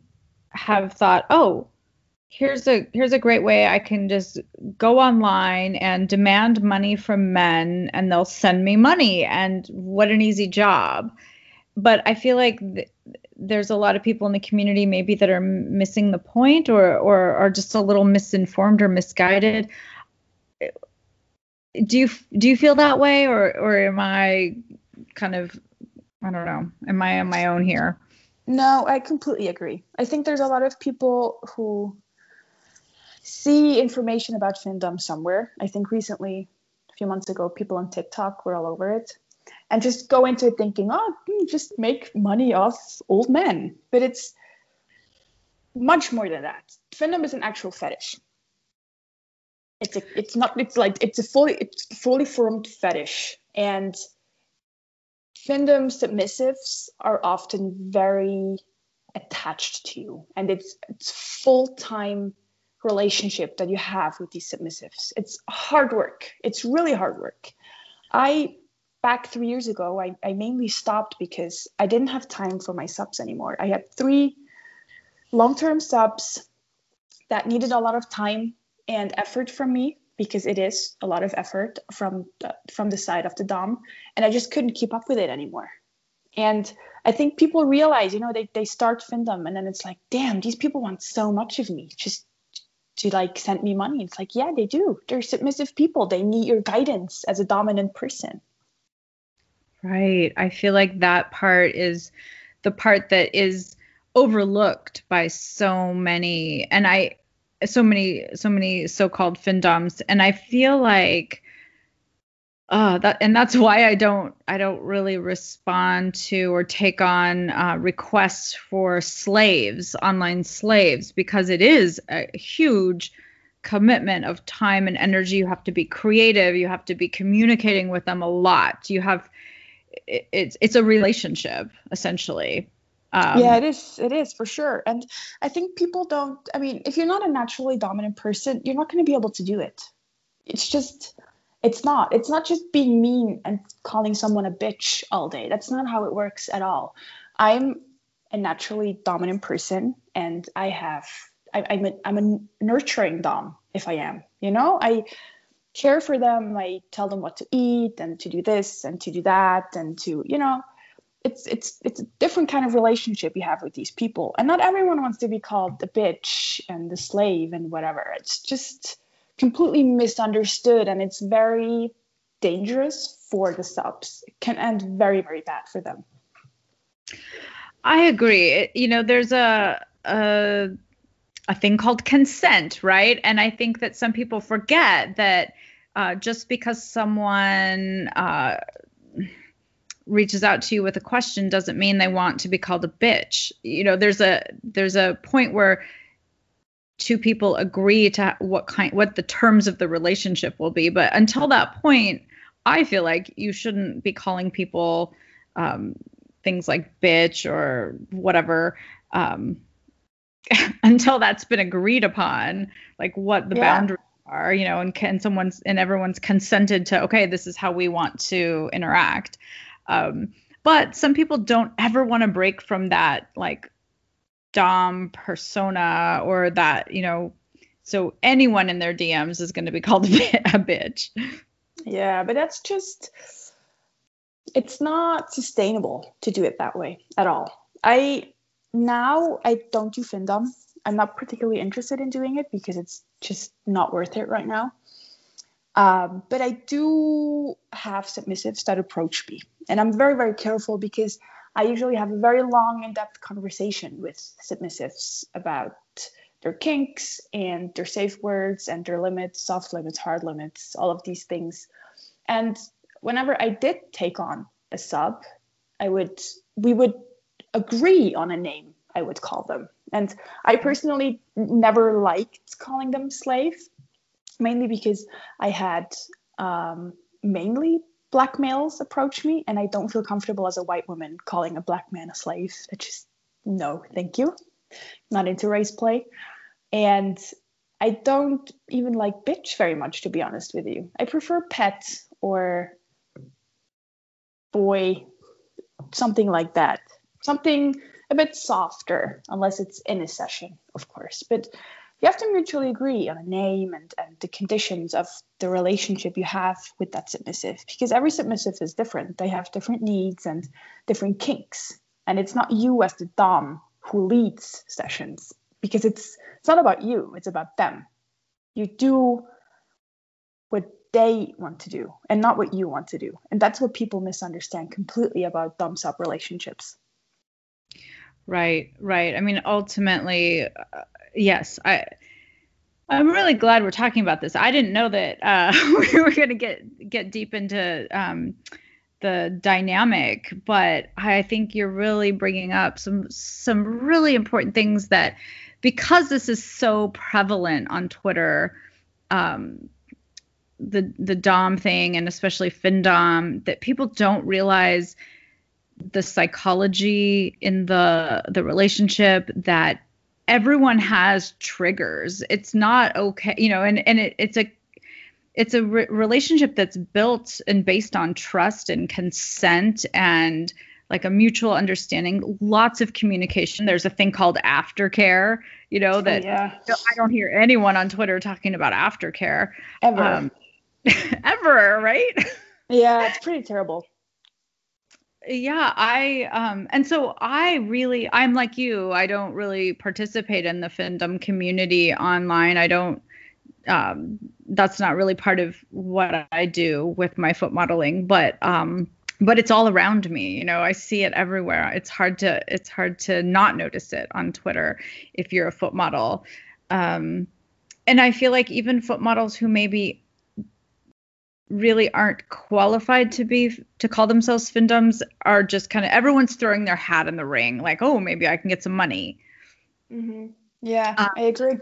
have thought, oh, here's a here's a great way I can just go online and demand money from men and they'll send me money and what an easy job. But I feel like th- there's a lot of people in the community maybe that are missing the point or or are just a little misinformed or misguided. Do you do you feel that way or or am I kind of I don't know. Am I on my own here? No, I completely agree. I think there's a lot of people who see information about Findom somewhere. I think recently, a few months ago, people on TikTok were all over it and just go into it thinking, oh, hmm, just make money off old men. But it's much more than that. Findom is an actual fetish. It's a, it's not, it's like, it's a fully, it's fully formed fetish. And findom submissives are often very attached to you. And it's, it's full time relationship that you have with these submissives. It's hard work. It's really hard work. I back three years ago, I, I mainly stopped because I didn't have time for my subs anymore. I had three long-term subs that needed a lot of time and effort from me because it is a lot of effort from the, from the side of the dom and i just couldn't keep up with it anymore and i think people realize you know they, they start findom and then it's like damn these people want so much of me just to like send me money. It's like, yeah, they do. They're submissive people. They need your guidance as a dominant person. Right. I feel like that part is the part that is overlooked by so many and I so many so many so-called findoms and I feel like uh, that and that's why I don't I don't really respond to or take on uh, requests for slaves, online slaves, because it is a huge commitment of time and energy. You have to be creative. You have to be communicating with them a lot. You have it, it's it's a relationship essentially. Um, yeah, it is. It is for sure. And I think people don't. I mean, if you're not a naturally dominant person, you're not going to be able to do it. It's just it's not it's not just being mean and calling someone a bitch all day that's not how it works at all i'm a naturally dominant person and i have I, am a, I'm a nurturing dom if i am you know i care for them i tell them what to eat and to do this and to do that and to you know it's it's it's a different kind of relationship you have with these people and not everyone wants to be called the bitch and the slave and whatever it's just completely misunderstood and it's very dangerous for the subs. It can end very, very bad for them. I agree. You know, there's a, a a thing called consent, right? And I think that some people forget that uh, just because someone uh, reaches out to you with a question doesn't mean they want to be called a bitch. You know, there's a there's a point where two people agree to what kind what the terms of the relationship will be, but until that point, I feel like you shouldn't be calling people um, things like bitch or whatever um, until that's been agreed upon, like what the yeah. boundaries are, you know, and can someone's and everyone's consented to okay, this is how we want to interact. Um, but some people don't ever want to break from that like dom persona or that you know so anyone in their dms is going to be called a bitch. Yeah but that's just it's not sustainable to do it that way at all. I now i don't do findom i'm not particularly interested in doing it because it's just not worth it right now um, but I do have submissives that approach me, and I'm very, very careful because I usually have a very long, in depth conversation with submissives about their kinks and their safe words and their limits, soft limits, hard limits, all of these things. And whenever I did take on a sub, I would, we would agree on a name, I would call them. And I personally never liked calling them slave mainly because I had um, mainly black males approach me, and I don't feel comfortable as a white woman calling a black man a slave. I just no, thank you. Not into race play, and I don't even like bitch very much, to be honest with you. I prefer pet or boy, something like that. Something a bit softer, unless it's in a session, of course. But you have to mutually agree on a name and, and the conditions of the relationship you have with that submissive because every submissive is different. They have different needs and different kinks. And it's not you as the dom who leads sessions because it's it's not about you it's about them. You do what they want to do and not what you want to do. And that's what people misunderstand completely about dom sub relationships right right i mean ultimately uh, yes, I I'm really glad we're talking about this. I didn't know that uh, we were going to get get deep into um, the dynamic, but I think you're really bringing up some some really important things that because this is so prevalent on Twitter, um, the the Dom thing and especially FinDom, that people don't realize the psychology in the the relationship that everyone has triggers. It's not okay, you know, and and it, it's a it's a re- relationship that's built and based on trust and consent and like a mutual understanding lots of communication. There's a thing called aftercare you know oh, that oh, yeah. i don't hear anyone on twitter talking about aftercare. Ever. Um, ever right? Yeah it's pretty terrible yeah i um and so i really i'm like you i don't really participate in the findom community online i don't um that's not really part of what i do with my foot modeling but um but it's all around me you know i see it everywhere it's hard to it's hard to not notice it on twitter if you're a foot model. Um and i feel like even foot models who maybe really aren't qualified to be to call themselves findoms are just kind of everyone's throwing their hat in the ring like oh maybe i can get some money mm-hmm. yeah um, i agree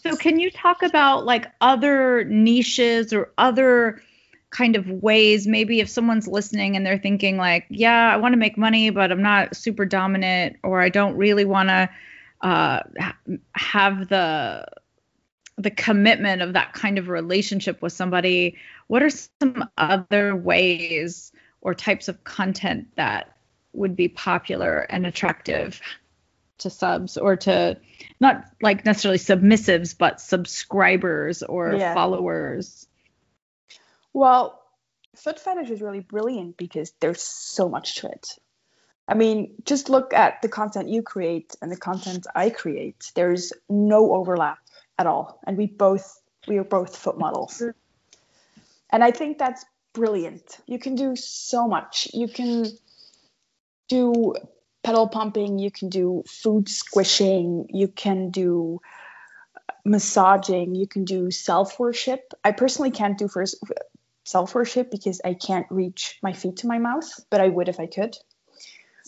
so can you talk about like other niches or other kind of ways maybe if someone's listening and they're thinking like yeah i want to make money but i'm not super dominant or i don't really want to uh, have the the commitment of that kind of relationship with somebody what are some other ways or types of content that would be popular and attractive to subs or to not like necessarily submissives but subscribers or yeah. followers? Well foot fetish is really brilliant because there's so much to it. I mean just look at the content you create and the content i create. There's no overlap at all. And we both we are both foot models and i think that's brilliant you can do so much you can do pedal pumping you can do food squishing you can do massaging you can do self worship i personally can't do first self worship because I can't reach my feet to my mouth, but I would if I could.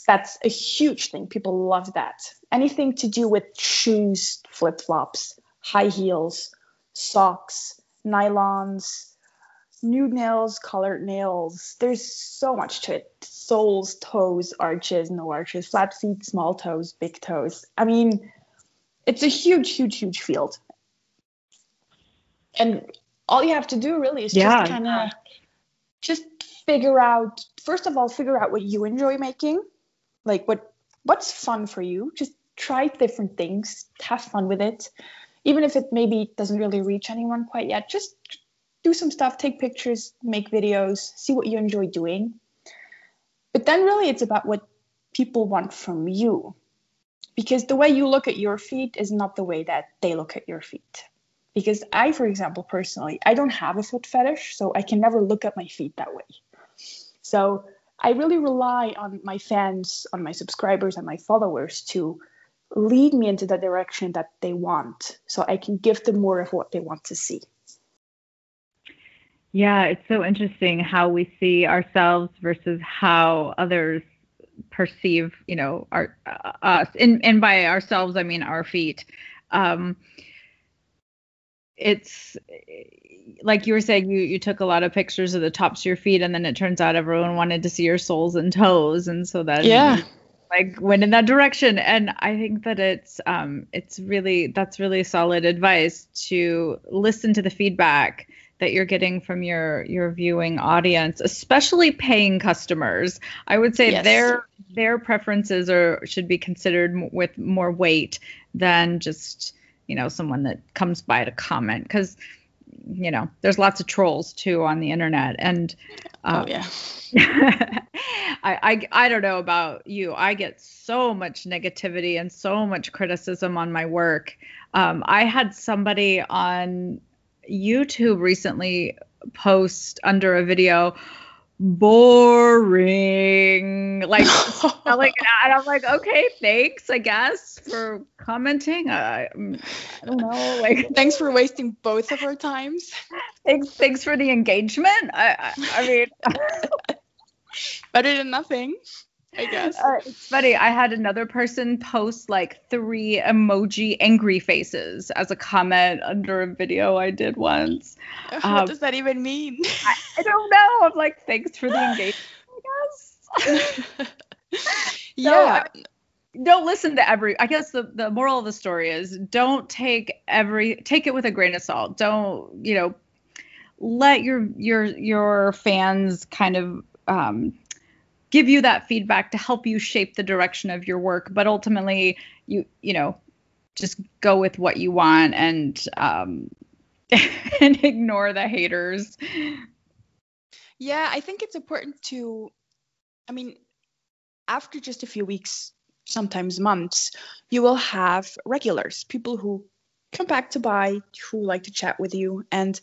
That's a huge thing. People love that. Anything to do with shoes, flip flops, high heels, socks, nylons, nude nails, colored nails. There's so much to it. Soles, toes, arches, no arches, flat feet, small toes, big toes. I mean, it's a huge, huge, huge field. And all you have to do really is yeah. just kind of just figure out first of all figure out what you enjoy making like what what's fun for you just try different things have fun with it even if it maybe doesn't really reach anyone quite yet just do some stuff take pictures make videos see what you enjoy doing. But then really it's about what people want from you. Because the way you look at your feet is not the way that they look at your feet. Because i for example personally i don't have a foot fetish so i can never look at my feet that way. So i really rely on my fans on my subscribers and my followers to lead me into the direction that they want so i can give them more of what they want to see yeah it's so interesting how we see ourselves versus how others perceive you know our uh, us and and by ourselves i mean our feet. Um it's like you were saying you you took a lot of pictures of the tops of your feet and then it turns out everyone wanted to see your soles and toes and so that yeah. like went in that direction. And i think that it's um it's really that's really solid advice to listen to the feedback that you're getting from your your viewing audience especially paying customers. I would say yes. their their preferences are should be considered with more weight than just you know someone that comes by to comment because you know there's lots of trolls too on the internet and uh, oh yeah. I, I i don't know about you. I get so much negativity and so much criticism on my work. Um, i had somebody on youtube recently post under a video boring. Like like and i'm like okay thanks i guess for commenting. I, I don't know like thanks for wasting both of our times. Thanks thanks for the engagement. I i, I mean better than nothing I guess. Uh, it's funny. I had another person post like three emoji angry faces as a comment under a video I did once. What um, does that even mean? I, I, don't know. I'm like, thanks for the engagement, I guess. yeah. So, don't listen to every i guess the, the moral of the story is don't take every take it with a grain of salt don't you know let your your your fans kind of um, give you that feedback to help you shape the direction of your work but ultimately you you know just go with what you want and um and ignore the haters. Yeah i think it's important to i mean after just a few weeks sometimes months you will have regulars people who come back to buy who like to chat with you and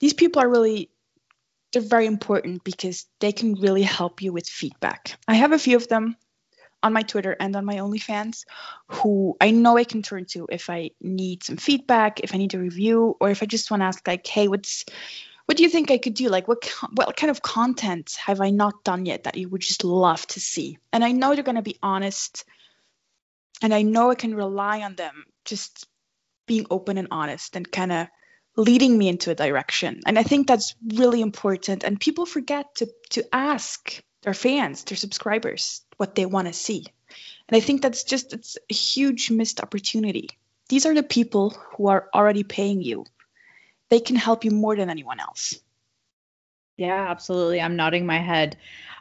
these people are really they're very important because they can really help you with feedback. I have a few of them on my Twitter and on my OnlyFans who I know I can turn to if I need some feedback, if I need a review, or if I just want to ask like, hey, what's what do you think I could do? Like, what what kind of content have I not done yet that you would just love to see? And I know they're going to be honest, and I know I can rely on them just being open and honest and kind of leading me into a direction. And I think that's really important. And people forget to, to ask their fans, their subscribers, what they want to see. And I think that's just it's a huge missed opportunity. These are the people who are already paying you. They can help you more than anyone else. Yeah, absolutely. I'm nodding my head.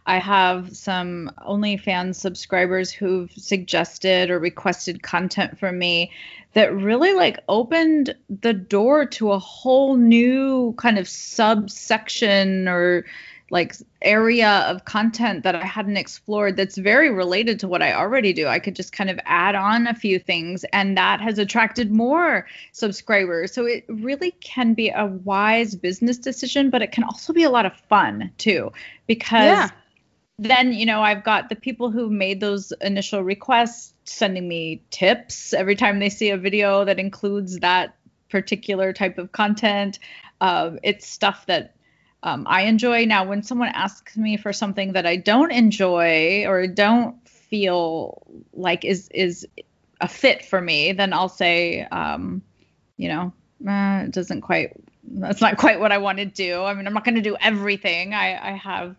I have some OnlyFans subscribers who've suggested or requested content from me that really like opened the door to a whole new kind of subsection or like area of content that I hadn't explored that's very related to what I already do. I could just kind of add on a few things and that has attracted more subscribers. So it really can be a wise business decision, but it can also be a lot of fun too because yeah then you know i've got the people who made those initial requests sending me tips every time they see a video that includes that particular type of content uh, it's stuff that um, I enjoy. Now, when someone asks me for something that I don't enjoy or don't feel like is is a fit for me, then I'll say, um, you know, it doesn't quite. That's not quite what I want to do. I mean, I'm not going to do everything. I, I have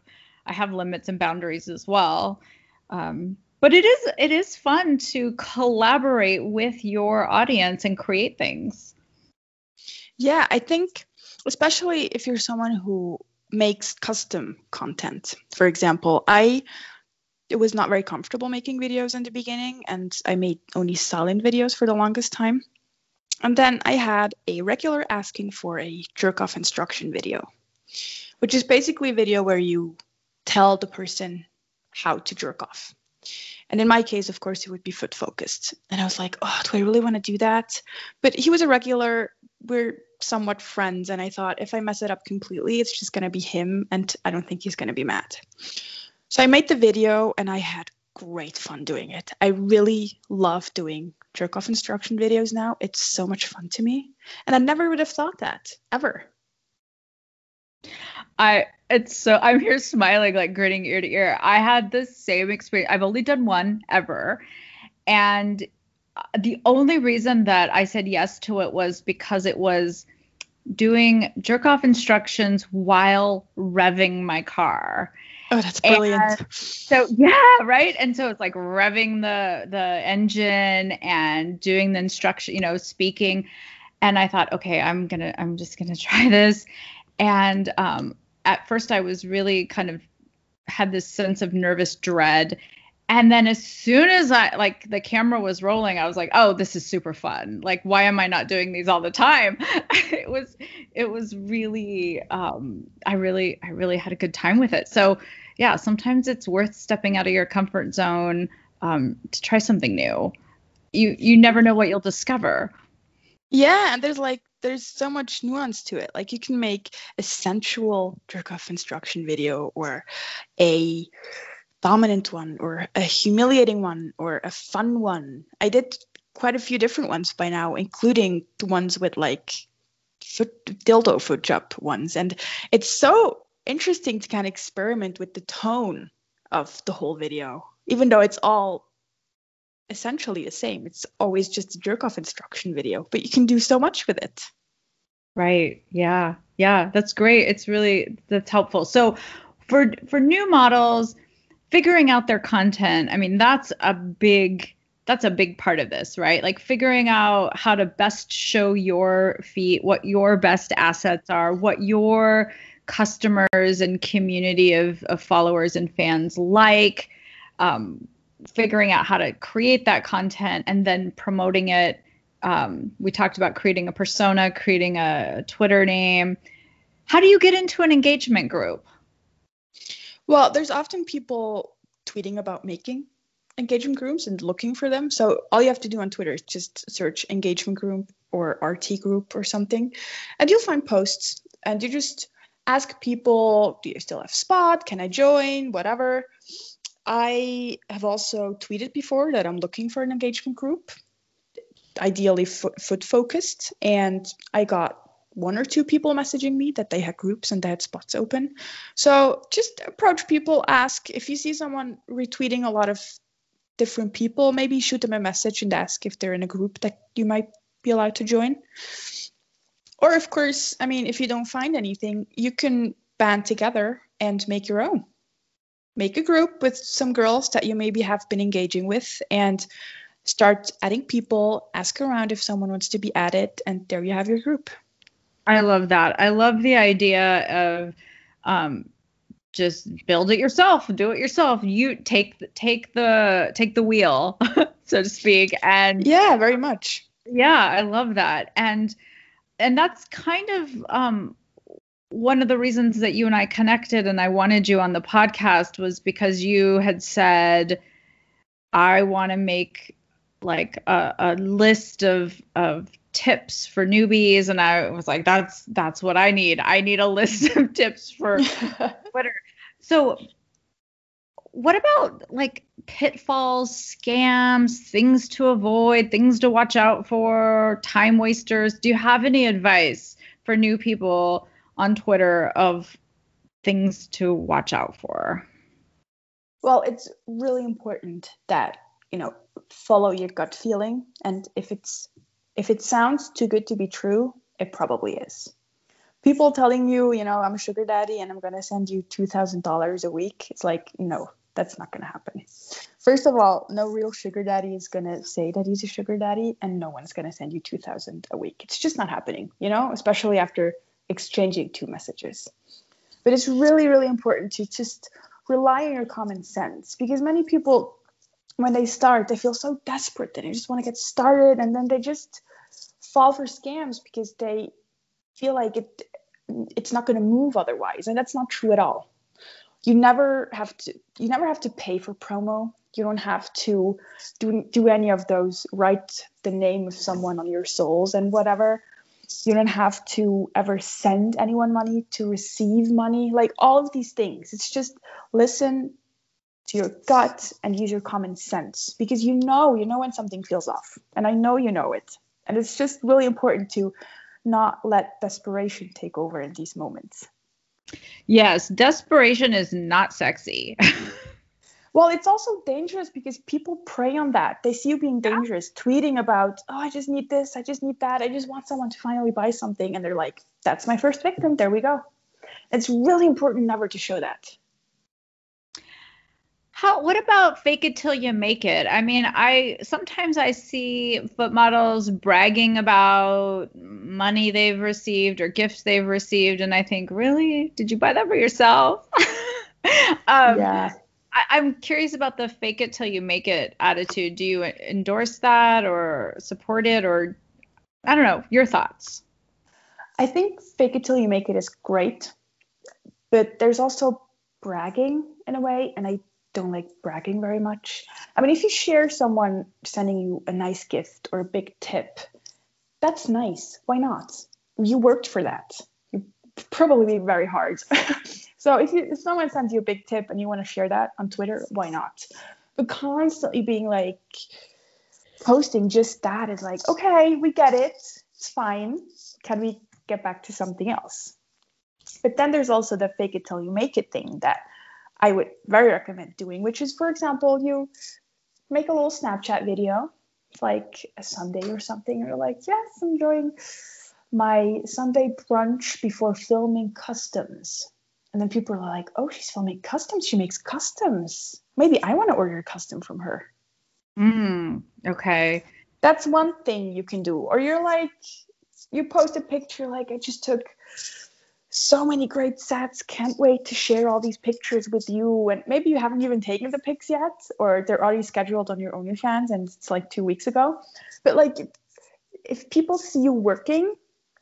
I have limits and boundaries as well. Um, but it is it is fun to collaborate with your audience and create things. Yeah, I think especially if you're someone who makes custom content. For example, I it was not very comfortable making videos in the beginning and I made only silent videos for the longest time. And then I had a regular asking for a jerk off instruction video, which is basically a video where you tell the person how to jerk off. And in my case, of course, it would be foot focused. And I was like, oh, do I really want to do that? But he was a regular. We're somewhat friends. And I thought if I mess it up completely, it's just going to be him. And I don't think he's going to be mad. So I made the video and I had great fun doing it. I really love doing jerk off instruction videos now. It's so much fun to me. And I never would have thought that ever. I it's so I'm here smiling like grinning ear to ear. I had the same experience. I've only done one ever. And the only reason that I said yes to it was because it was doing jerk off instructions while revving my car. Oh, that's brilliant. And so yeah, right. And so it's like revving the the engine and doing the instruction, you know, speaking. And I thought, okay, I'm gonna, I'm just gonna try this. And um, at first, I was really kind of had this sense of nervous dread. And then as soon as I like the camera was rolling, I was like, "Oh, this is super fun! Like, why am I not doing these all the time?" it was, it was really, um, I really, I really had a good time with it. So, yeah, sometimes it's worth stepping out of your comfort zone um, to try something new. You, you never know what you'll discover. Yeah, and there's like there's so much nuance to it. Like you can make a sensual jerk off instruction video or a dominant one or a humiliating one or a fun one. I did quite a few different ones by now, including the ones with like foot dildo foot job ones. And it's so interesting to kind of experiment with the tone of the whole video, even though it's all essentially the same. It's always just a jerk off instruction video, but you can do so much with it. Right. Yeah. Yeah. That's great. It's really that's helpful. So for for new models, figuring out their content, I mean, that's a big that's a big part of this, right? Like figuring out how to best show your feet, what your best assets are, what your customers and community of, of followers and fans like, um, figuring out how to create that content and then promoting it. Um, we talked about creating a persona, creating a Twitter name. How do you get into an engagement group? Well, there's often people tweeting about making engagement groups and looking for them. So all you have to do on Twitter is just search engagement group or RT group or something, and you'll find posts. And you just ask people, do you still have spot? Can I join? Whatever. I have also tweeted before that I'm looking for an engagement group, ideally foot, focused, and I got one or two people messaging me that they had groups and they had spots open. So just approach people, ask if you see someone retweeting a lot of different people, maybe shoot them a message and ask if they're in a group that you might be allowed to join. Or, of course, I mean, if you don't find anything, you can band together and make your own. Make a group with some girls that you maybe have been engaging with and start adding people, ask around if someone wants to be added, and there you have your group. I love that. I love the idea of um, just build it yourself, do it yourself. You take the, take the take the wheel, so to speak, and yeah, very much. Yeah, I love that, and and that's kind of um, one of the reasons that you and I connected, and I wanted you on the podcast was because you had said, I want to make like a, a list of of tips for newbies and I was like that's that's what I need. I need a list of tips for Twitter. So what about like pitfalls, scams, things to avoid, things to watch out for, time wasters? Do you have any advice for new people on Twitter of things to watch out for? Well, it's really important that, you know, follow your gut feeling and if it's if it sounds too good to be true, it probably is. People telling you, you know, I'm a sugar daddy and I'm going to send you $2,000 a week. It's like, no, that's not going to happen. First of all, no real sugar daddy is going to say that he's a sugar daddy and no one's going to send you 2000 a week. It's just not happening, you know, especially after exchanging two messages. But it's really really important to just rely on your common sense because many people when they start they feel so desperate that they just want to get started and then they just fall for scams because they feel like it it's not going to move otherwise and that's not true at all. You never have to you never have to pay for promo. You don't have to do, do any of those write the name of someone on your soles and whatever you don't have to ever send anyone money to receive money like all of these things. It's just listen to your gut and use your common sense because you know you know when something feels off and i know you know it. And it's just really important to not let desperation take over in these moments. Yes desperation is not sexy Well, it's also dangerous because people prey on that. They see you being dangerous, yeah. tweeting about, oh, I just need this, I just need that, I just want someone to finally buy something. And they're like, that's my first victim. There we go. It's really important never to show that. How what about fake it till you make it? I mean, I sometimes I see foot models bragging about money they've received or gifts they've received and I think, "Really? Did you buy that for yourself?" um, yeah I, am curious about the fake it till you make it attitude. Do you endorse that or support it or I don't know, your thoughts? I think fake it till you make it is great, but there's also bragging in a way, and I don't like bragging very much. I mean, if you share someone sending you a nice gift or a big tip, that's nice. Why not? You worked for that. You probably be very hard. So if, you, if someone sends you a big tip and you want to share that on Twitter, why not? But constantly being like posting just that is like, okay, we get it. It's fine. Can we get back to something else? But then there's also the fake it till you make it thing that I would very recommend doing, which is, for example, you make a little Snapchat video, like a Sunday or something, and you're like, yes, I'm enjoying my Sunday brunch before filming customs. And then people are like, oh, she's filming customs. She makes customs. Maybe I want to order a custom from her. Mm, okay. That's one thing you can do. Or you're like, you post a picture like, I just took so many great sets. Can't wait to share all these pictures with you. And maybe you haven't even taken the pics yet, or they're already scheduled on your OnlyFans and it's like two weeks ago. But like, if people see you working,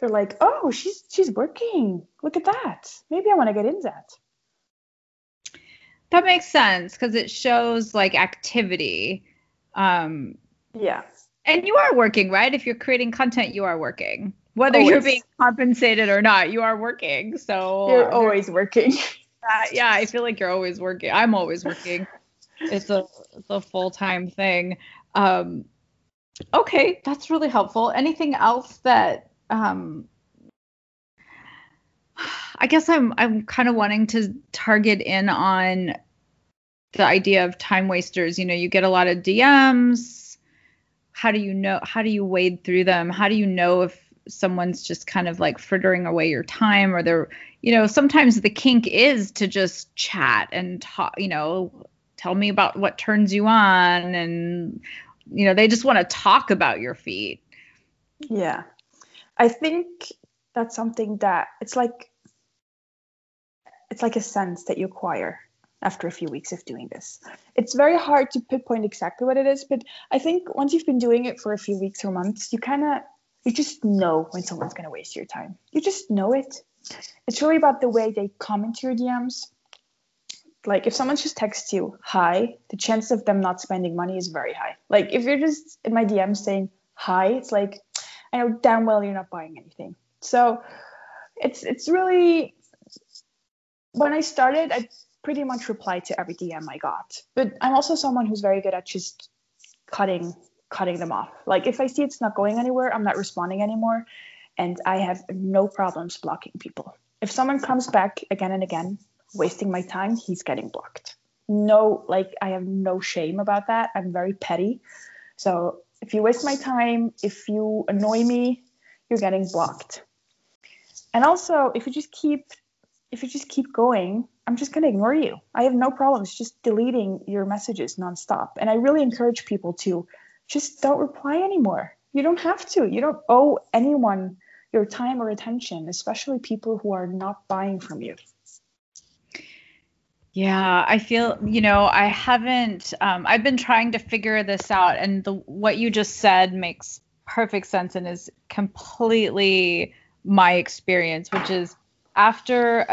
they're like, oh, she's she's working. Look at that. Maybe I want to get into that. That makes sense because it shows like activity. Um, yeah. And you are working, right? If you're creating content, you are working. Whether always. you're being compensated or not, you are working. So you're always working. Uh, yeah, I feel like you're always working. I'm always working. it's a it's a full time thing. Um, okay, that's really helpful. Anything else that um, I guess I'm I'm kind of wanting to target in on the idea of time wasters. You know, you get a lot of DMs. How do you know? How do you wade through them? How do you know if someone's just kind of like frittering away your time or they're, you know, sometimes the kink is to just chat and talk, you know, tell me about what turns you on and you know, they just want to talk about your feet. Yeah. I think that's something that it's like it's like a sense that you acquire after a few weeks of doing this. It's very hard to pinpoint exactly what it is, but I think once you've been doing it for a few weeks or months, you kind of you just know when someone's going to waste your time. You just know it. It's really about the way they comment your DMs. Like if someone just texts you hi, the chance of them not spending money is very high. Like if you're just in my DMs saying hi, it's like I know damn well you're not buying anything. So it's it's really when I started, I pretty much replied to every DM I got. But I'm also someone who's very good at just cutting cutting them off. Like if I see it's not going anywhere, I'm not responding anymore. And I have no problems blocking people. If someone comes back again and again, wasting my time, he's getting blocked. No, like I have no shame about that. I'm very petty. So if you waste my time, if you annoy me, you're getting blocked. And also, if you just keep if you just keep going, I'm just going to ignore you. I have no problems just deleting your messages nonstop. And I really encourage people to just don't reply anymore. You don't have to. You don't owe anyone your time or attention, especially people who are not buying from you. Yeah, I feel, you know, I haven't, um, I've been trying to figure this out, and the, what you just said makes perfect sense and is completely my experience, which is after,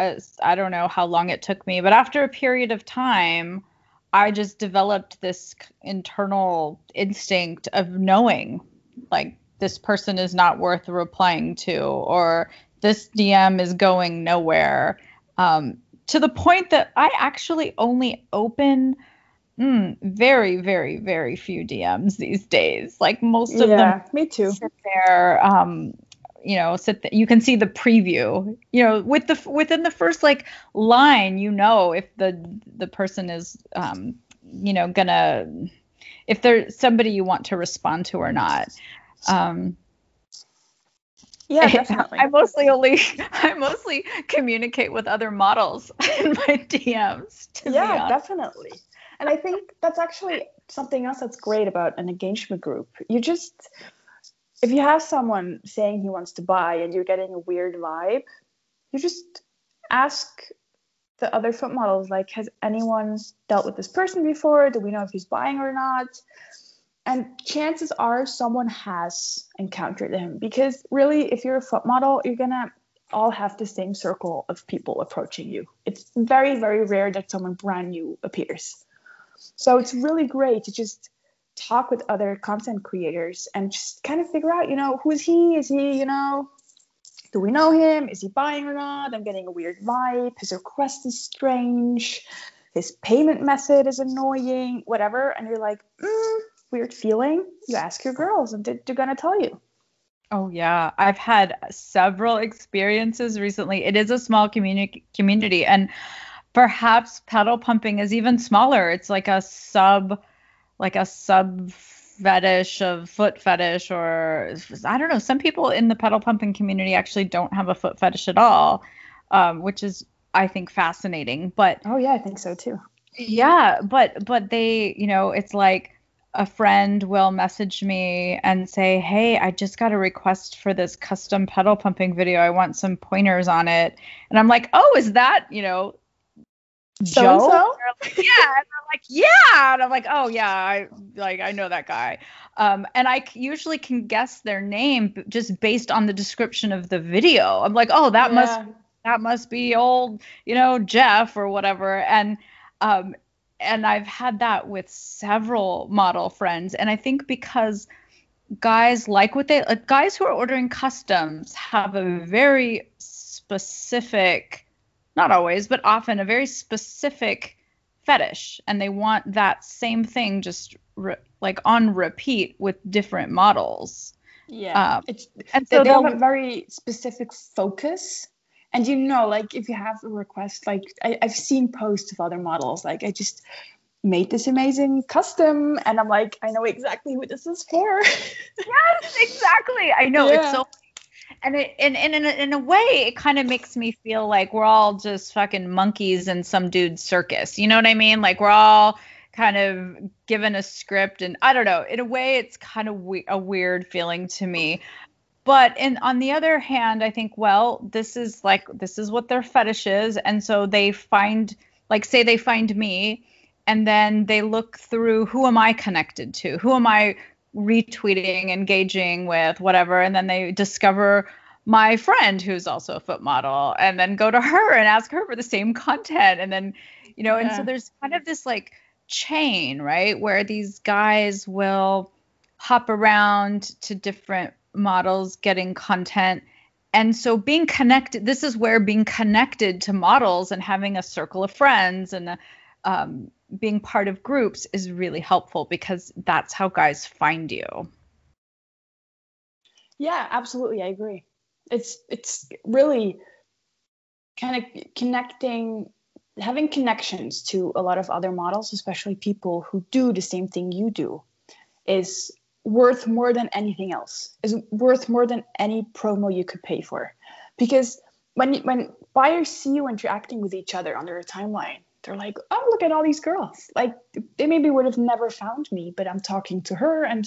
I don't know how long it took me, but after a period of time, I just developed this internal instinct of knowing, like, this person is not worth replying to, or this DM is going nowhere. Um, to the point that I actually only open mm, very, very, very few DMs these days. Like most of yeah, them, me too. Sit there, um, you know, sit. Th- you can see the preview. You know, with the within the first like line, you know if the the person is, um, you know, gonna if there's somebody you want to respond to or not. Um, yeah, definitely. I mostly only I mostly communicate with other models in my DMs. yeah, definitely. And I think that's actually something else that's great about an engagement group. You just if you have someone saying he wants to buy and you're getting a weird vibe, you just ask the other foot models like has anyone dealt with this person before? Do we know if he's buying or not? And chances are someone has encountered him because really if you're a foot model you're gonna all have the same circle of people approaching you. It's very very rare that someone brand new appears. So it's really great to just talk with other content creators and just kind of figure out you know who is he? Is he you know do we know him? Is he buying or not? I'm getting a weird vibe. His request is strange. His payment method is annoying whatever. And you're like mm, weird feeling, you ask your girls and they're going to tell you. Oh yeah, I've had several experiences recently. It is a small community community and perhaps pedal pumping is even smaller. It's like a sub like a sub fetish of foot fetish or I don't know, some people in the pedal pumping community actually don't have a foot fetish at all, um, which is I think fascinating. But Oh yeah, I think so too. Yeah, but but they, you know, it's like a friend will message me and say, Hey, I just got a request for this custom pedal pumping video. I want some pointers on it. And I'm like, Oh, is that, you know, so Joe? Like, yeah. And I'm like, Yeah. And I'm like, Oh, yeah. I like, I know that guy. Um, and I usually can guess their name just based on the description of the video. I'm like, Oh, that yeah. must, that must be old, you know, Jeff or whatever. And, um, and I've had that with several model friends. And I think because guys like what they like guys who are ordering customs have a very specific, not always, but often a very specific fetish, and they want that same thing just re- like on repeat with different models. Yeah, um, it's and so they have a very specific focus and you know like if you have a request like I, i've seen posts of other models like i just made this amazing custom and i'm like i know exactly who this is for. Yes exactly. I know yeah. it's so and it and, and in, a, in a way it kind of makes me feel like we're all just fucking monkeys in some dude's circus. You know what i mean? Like we're all kind of given a script and i don't know. In a way it's kind of we- a weird feeling to me but in on the other hand i think well this is like this is what their fetish is. And so they find like say they find me and then they look through who am i connected to? Who am i retweeting engaging with whatever? And then they discover my friend who's also a foot model and then go to her and ask her for the same content. And then you know yeah. and so there's kind of this like chain right where these guys will hop around to different models getting content. And so being connected this is where being connected to models and having a circle of friends and um, being part of groups is really helpful because that's how guys find you. Yeah absolutely. I agree. It's it's really kind of connecting having connections to a lot of other models, especially people who do the same thing you do, is worth more than anything else. Is worth more than any promo you could pay for, because when when buyers see you interacting with each other on their timeline, they're like, "Oh, look at all these girls! Like they maybe would have never found me, but I'm talking to her, and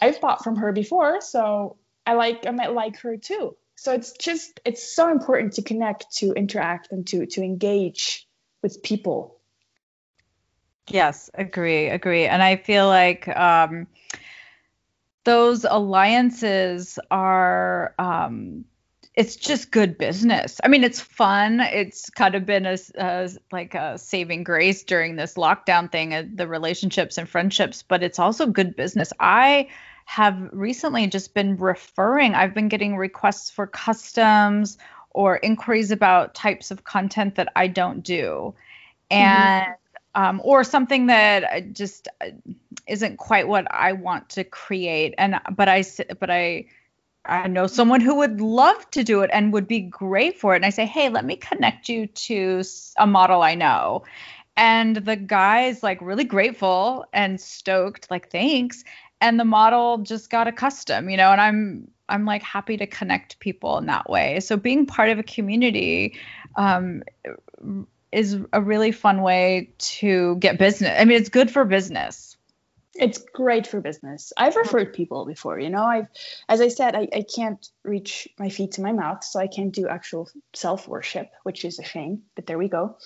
I've bought from her before, so I like I might like her too." So it's just it's so important to connect, to interact, and to to engage with people. Yes, agree, agree, and I feel like. Um, those alliances are um, it's just good business. I mean, it's fun. It's kind of been a, a like a saving grace during this lockdown thing, uh, the relationships and friendships, but it's also good business. I have recently just been referring. I've been getting requests for customs or inquiries about types of content that I don't do, and mm-hmm. Um, or something that just uh, isn't quite what I want to create. And but I but I I know someone who would love to do it and would be great for it. And I say, hey, let me connect you to a model I know. And the guy's like really grateful and stoked, like, thanks. And the model just got a custom, you know, and I'm I'm like happy to connect people in that way. So being part of a community um, is a really fun way to get business. I mean, it's good for business. It's great for business. I've referred people before you know? I've as i said I, I can't reach my feet to my mouth so i can't do actual self worship which is a shame but there we go.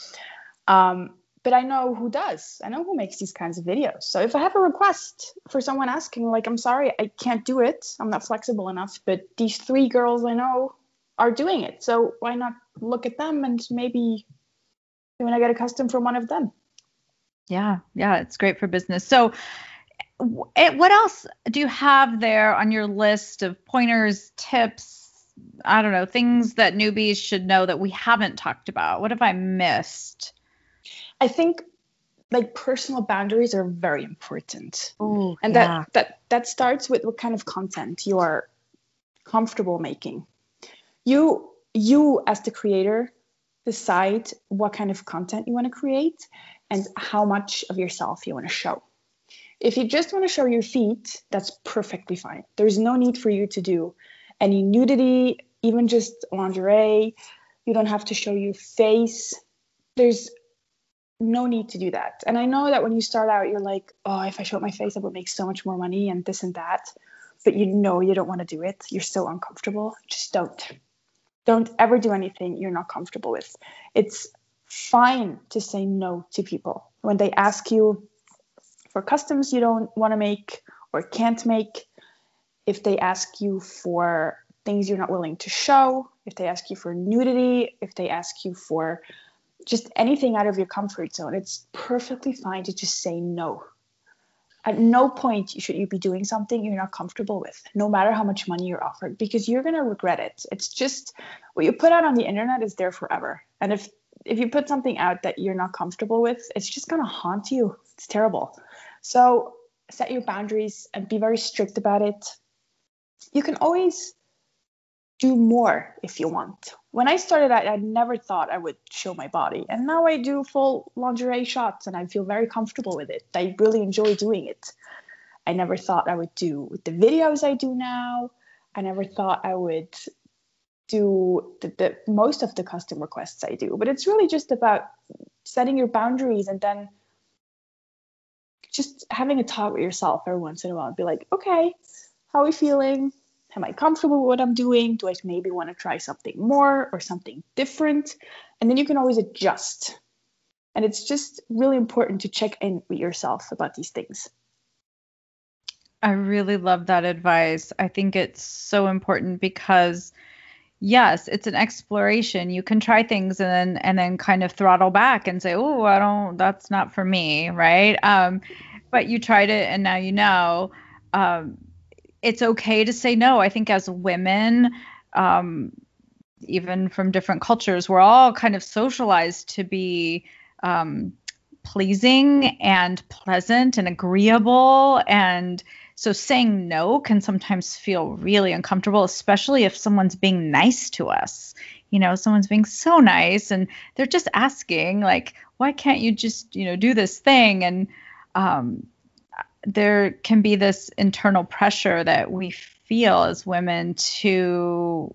Um, but i know who does. I know who makes these kinds of videos. So if i have a request for someone asking like i'm sorry i can't do it. I'm not flexible enough but these three girls i know are doing it. So why not look at them and maybe when i get a custom from one of them yeah yeah it's great for business so eh, what else do you have there on your list of pointers, tips? I don't know, things that newbies should know that we haven't talked about. What have I missed? I think like personal boundaries are very important. Ooh, and yeah. that that that starts with what kind of content you are comfortable making. You you as the creator decide what kind of content you want to create and how much of yourself you want to show. If you just want to show your feet, that's perfectly fine. There's no need for you to do any nudity, even just lingerie. You don't have to show your face. There's no need to do that. And I know that when you start out, you're like, oh, if I show my face, I would make so much more money and this and that. But you know you don't want to do it. You're so uncomfortable. Just don't. Don't ever do anything you're not comfortable with. It's fine to say no to people when they ask you for customs you don't want to make or can't make, if they ask you for things you're not willing to show, if they ask you for nudity, if they ask you for just anything out of your comfort zone, it's perfectly fine to just say no. At no point should you be doing something you're not comfortable with, no matter how much money you're offered, because you're gonna regret it. It's just what you put out on the internet is there forever. And if if you put something out that you're not comfortable with, it's just gonna haunt you. It's terrible. So set your boundaries and be very strict about it. You can always do more if you want. When I started I, I never thought I would show my body. And now I do full lingerie shots and I feel very comfortable with it. I really enjoy doing it. I never thought I would do the videos I do now. I never thought I would do the, the most of the custom requests I do. But it's really just about setting your boundaries and then just having a talk with yourself every once in a while and be like, okay, how are we feeling? Am I comfortable with what I'm doing? Do I maybe want to try something more or something different? And then you can always adjust. And it's just really important to check in with yourself about these things. I really love that advice. I think it's so important because yes, it's an exploration. You can try things and then and then kind of throttle back and say, "Oh, I don't that's not for me," right? Um but you tried it and now you know. Um it's okay to say no. I think as women um even from different cultures, we're all kind of socialized to be um pleasing and pleasant and agreeable and so saying no can sometimes feel really uncomfortable, especially if someone's being nice to us. You know, someone's being so nice and they're just asking, like, why can't you just, you know, do this thing? And um, there can be this internal pressure that we feel as women to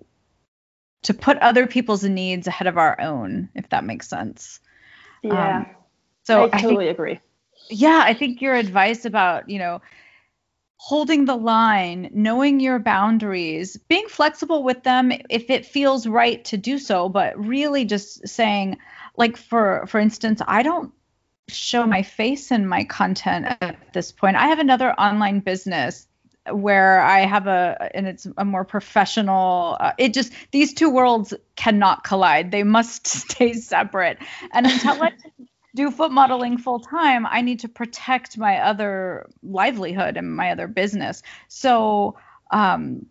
to put other people's needs ahead of our own, if that makes sense. Yeah. Um, so I totally I think, agree. Yeah, I think your advice about, you know, holding the line, knowing your boundaries, being flexible with them if it feels right to do so, but really just saying like for for instance, I don't show my face in my content at this point. I have another online business where I have a and it's a more professional uh, it just these two worlds cannot collide. They must stay separate. And until I do foot modeling full time, I need to protect my other livelihood and my other business. So um,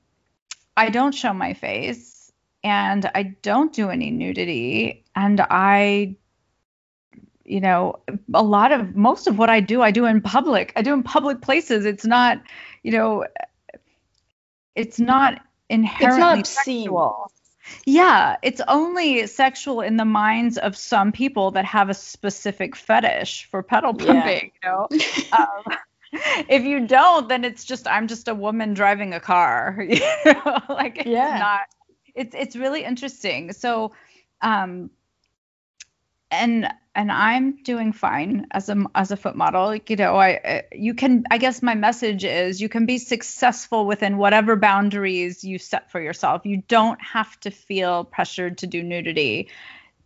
I don't show my face and I don't do any nudity. And I, you know, a lot of most of what I do, I do in public. I do in public places. It's not, you know, it's not inherently it's not sexual. Yeah, it's only sexual in the minds of some people that have a specific fetish for pedal pumping, yeah. you know. um, if you don't, then it's just I'm just a woman driving a car. You know, like it's yeah. not. It's it's really interesting. So, um, and and I'm doing fine as a as a foot model. You know, I uh, you can I guess my message is you can be successful within whatever boundaries you set for yourself. You don't have to feel pressured to do nudity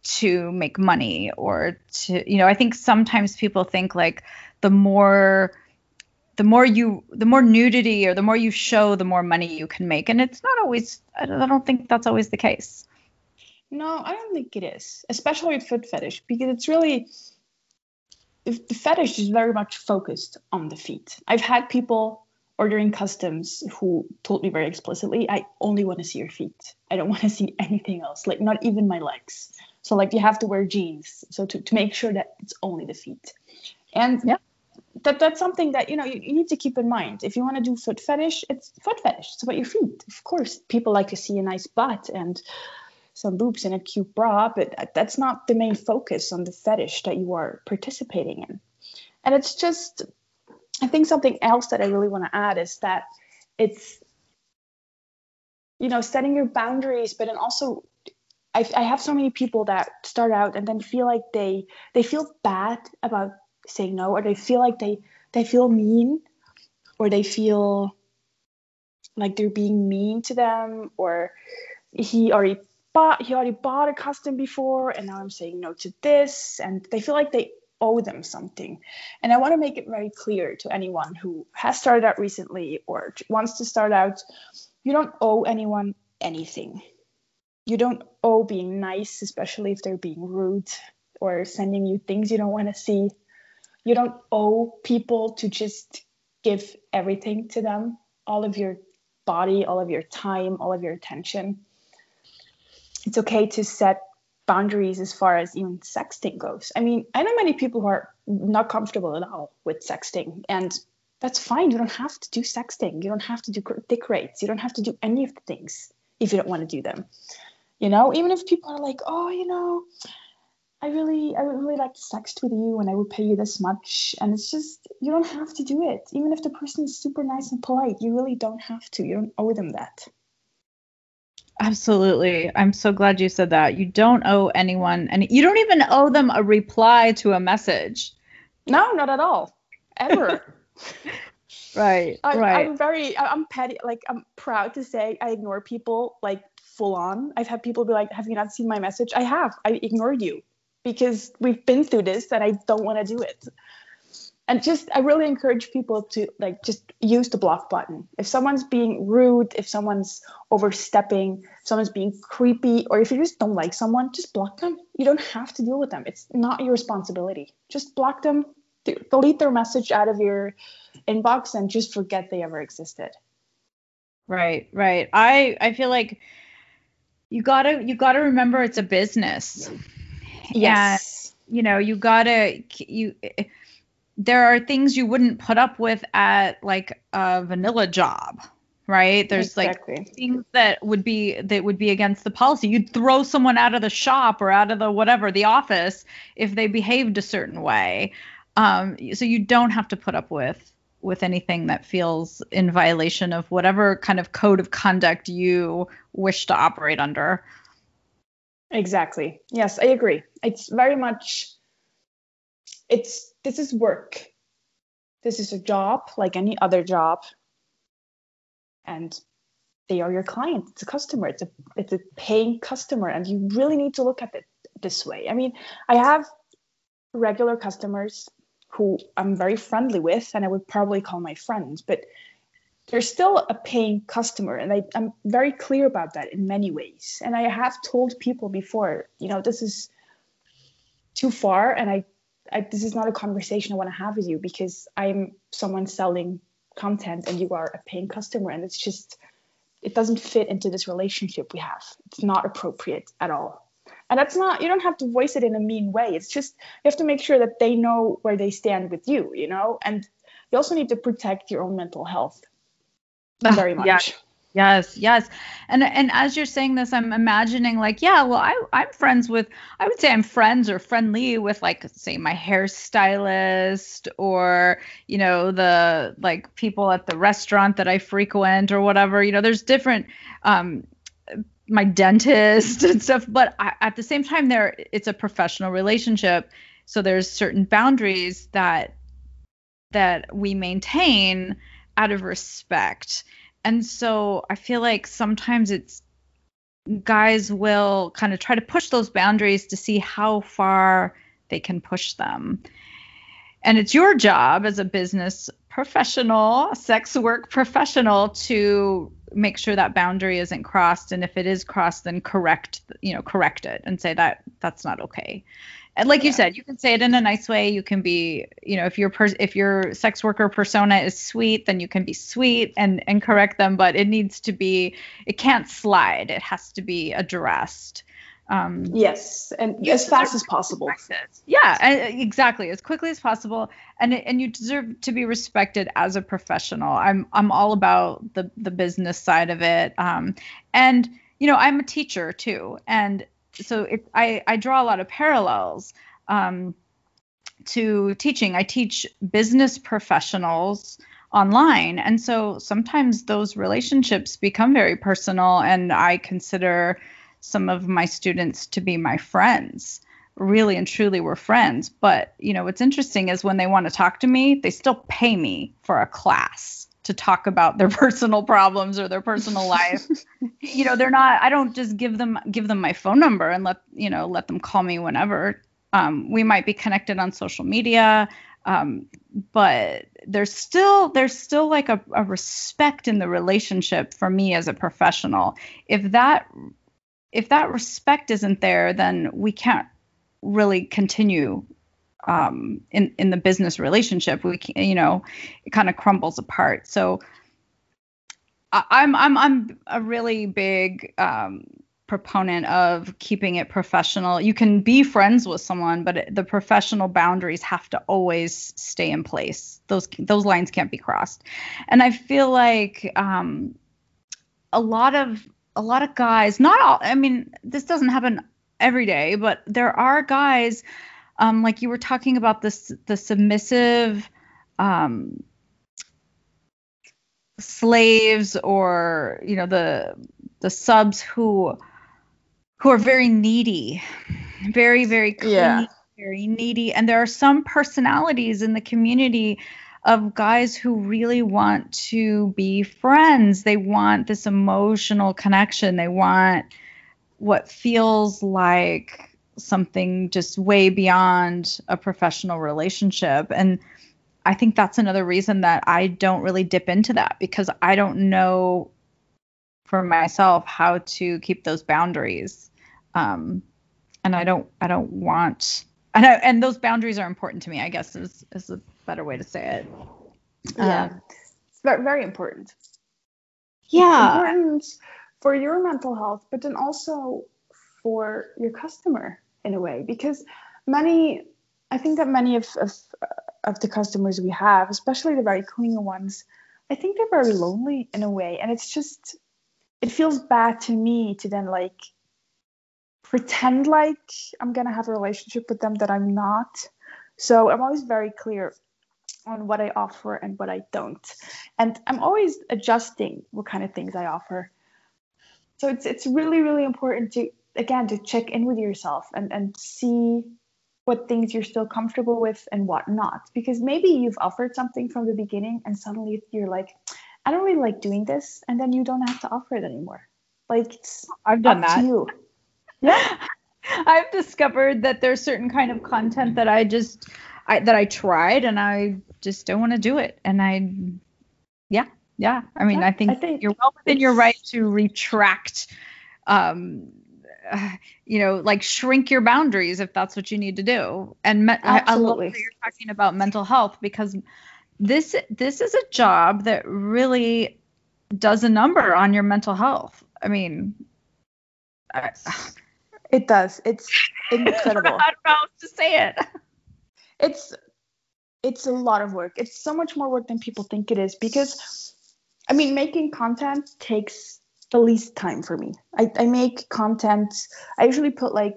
to make money or to you know, I think sometimes people think like the more the more you the more nudity or the more you show the more money you can make and it's not always I don't think that's always the case. No, I don't think it is, especially with foot fetish, because it's really the fetish is very much focused on the feet. I've had people ordering customs who told me very explicitly, I only want to see your feet. I don't want to see anything else, like not even my legs. So like you have to wear jeans, so to, to make sure that it's only the feet. And yeah. that that's something that you know you, you need to keep in mind. If you want to do foot fetish, it's foot fetish. It's about your feet. Of course, people like to see a nice butt and some boobs and a cute bra, but that's not the main focus on the fetish that you are participating in. And it's just, I think something else that I really want to add is that it's, you know, setting your boundaries, but then also, I, I have so many people that start out and then feel like they they feel bad about saying no, or they feel like they they feel mean, or they feel like they're being mean to them, or he already bought he already bought a custom before and now i'm saying no to this and they feel like they owe them something. And i want to make it very clear to anyone who has started out recently or wants to start out you don't owe anyone anything. You don't owe being nice especially if they're being rude or sending you things you don't want to see. You don't owe people to just give everything to them all of your body all of your time all of your attention it's okay to set boundaries as far as even sexting goes. I mean, I know many people who are not comfortable at all with sexting, and that's fine. You don't have to do sexting. You don't have to do dick rates. You don't have to do any of the things if you don't want to do them. You know, even if people are like, oh, you know, I really, I would really like to sext with you, and I would pay you this much, and it's just you don't have to do it. Even if the person is super nice and polite, you really don't have to. You don't owe them that. Absolutely. I'm so glad you said that. You don't owe anyone and you don't even owe them a reply to a message. No, not at all. Ever. right. I, right. I'm very I'm petty like I'm proud to say I ignore people like full on. I've had people be like, Have you not seen my message? I have. I ignored you because we've been through this and I don't want to do it and just i really encourage people to like just use the block button. If someone's being rude if someone's overstepping if someone's being creepy or if you just don't like someone just block them. You don't have to deal with them. It's not your responsibility. Just block them delete their message out of your inbox and just forget they ever existed. Right right. I i feel like you gotta you gotta remember it's a business. Yes. And, you know you gotta you there are things you wouldn't put up with at like a vanilla job right? There's exactly. like things that would be that would be against the policy. You'd throw someone out of the shop or out of the whatever the office if they behaved a certain way. Um, so you don't have to put up with with anything that feels in violation of whatever kind of code of conduct you wish to operate under. Exactly. Yes i agree. It's very much it's this is work. This is a job like any other job. And they are your client. It's a customer. It's a it's a paying customer and you really need to look at it this way. I mean i have regular customers who i'm very friendly with and i would probably call my friends but they're still a paying customer and I, i'm very clear about that in many ways. And i have told people before you know this is too far and i, I this is not a conversation i want to have with you because i'm someone selling content and you are a paying customer and it's just it doesn't fit into this relationship we have. It's not appropriate at all. And that's not you don't have to voice it in a mean way. It's just you have to make sure that they know where they stand with you you know? And you also need to protect your own mental health ah, very much. yeah. Yes, yes. And and as you're saying this, I'm imagining like, yeah, well, I I'm friends with I would say I'm friends or friendly with like say my hairstylist or, you know, the like people at the restaurant that I frequent or whatever. You know, there's different um my dentist and stuff, but I, at the same time there it's a professional relationship. So there's certain boundaries that that we maintain out of respect and so I feel like sometimes it's guys will kind of try to push those boundaries to see how far they can push them. And it's your job as a business professional, sex work professional to make sure that boundary isn't crossed and if it is crossed then correct, you know, correct it and say that that's not okay and like yeah. you said you can say it in a nice way. You can be you know if your per- if your sex worker persona is sweet then you can be sweet and and correct them but it needs to be it can't slide. It has to be addressed. Um, yes and as fast as possible. yeah exactly as quickly as possible. And and you deserve to be respected as a professional. I'm i'm all about the the business side of it. Um, and you know i'm a teacher too. And so it, I, I draw a lot of parallels um, to teaching. I teach business professionals online. And so sometimes those relationships become very personal, and I consider some of my students to be my friends. Really and truly, we're friends. But, you know, what's interesting is when they want to talk to me, they still pay me for a class to talk about their personal problems or their personal life. you know, they're not I don't just give them give them my phone number and let, you know, let them call me whenever. Um, we might be connected on social media, um, but there's still there's still like a, a respect in the relationship for me as a professional. If that if that respect isn't there, then we can't really continue um, in in the business relationship. We can, you know, it kind of crumbles apart. So I'm I'm I'm a really big um, proponent of keeping it professional. You can be friends with someone, but the professional boundaries have to always stay in place. Those those lines can't be crossed. And I feel like um, a lot of a lot of guys, not all. I mean, this doesn't happen every day, but there are guys um, like you were talking about this the submissive um, slaves or you know the the subs who who are very needy very very clingy, yeah. very needy. And there are some personalities in the community of guys who really want to be friends. They want this emotional connection. They want what feels like something just way beyond a professional relationship. And I think that's another reason that I don't really dip into that because I don't know for myself how to keep those boundaries. Um, and I don't I don't want and I, and those boundaries are important to me. I guess is is a better way to say it. Yeah, um, it's very, very important. Yeah, important for your mental health, but then also for your customer in a way because many i think that many of, of of the customers we have, especially the very clingy ones, I think they're very lonely in a way. And it's just, it feels bad to me to then like pretend like I'm to have a relationship with them that I'm not. So I'm always very clear on what I offer and what I don't. And I'm always adjusting what kind of things I offer. So it's it's really really important to again to check in with yourself and and see what things you're still comfortable with and what not because maybe you've offered something from the beginning and suddenly you're like I don't really like doing this and then you don't have to offer it anymore. Like I've done that. you. Yeah. I've discovered that there's certain kind of content that I just I, that I tried and I just don't want to do it. And I, yeah, yeah. I mean, yeah, I, think I, think you're well within your right to retract, um, uh, you know, like shrink your boundaries if that's what you need to do. And me- I, I love that you're talking about mental health because this this is a job that really does a number on your mental health. I mean, I, it does. It's incredible. I don't know how to say it it's it's a lot of work. It's so much more work than people think it is because I mean making content takes the least time for me. I, I make content I usually put like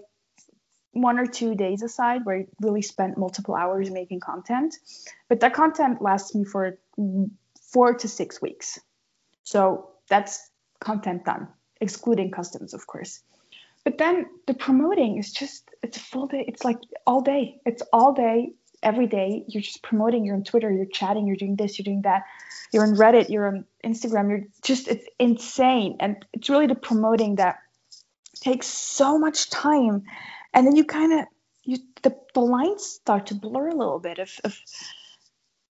one or two days aside where I really spent multiple hours making content. But that content lasts me for four to six weeks. So that's content done, excluding customs, of course. But then the promoting is just it's a full day. It's like all day. It's all day, every day. You're just promoting. You're on Twitter. You're chatting. You're doing this. You're doing that. You're on Reddit. You're on Instagram. You're just it's insane. And it's really the promoting that takes so much time. And then you kind of you the, the lines start to blur a little bit of, of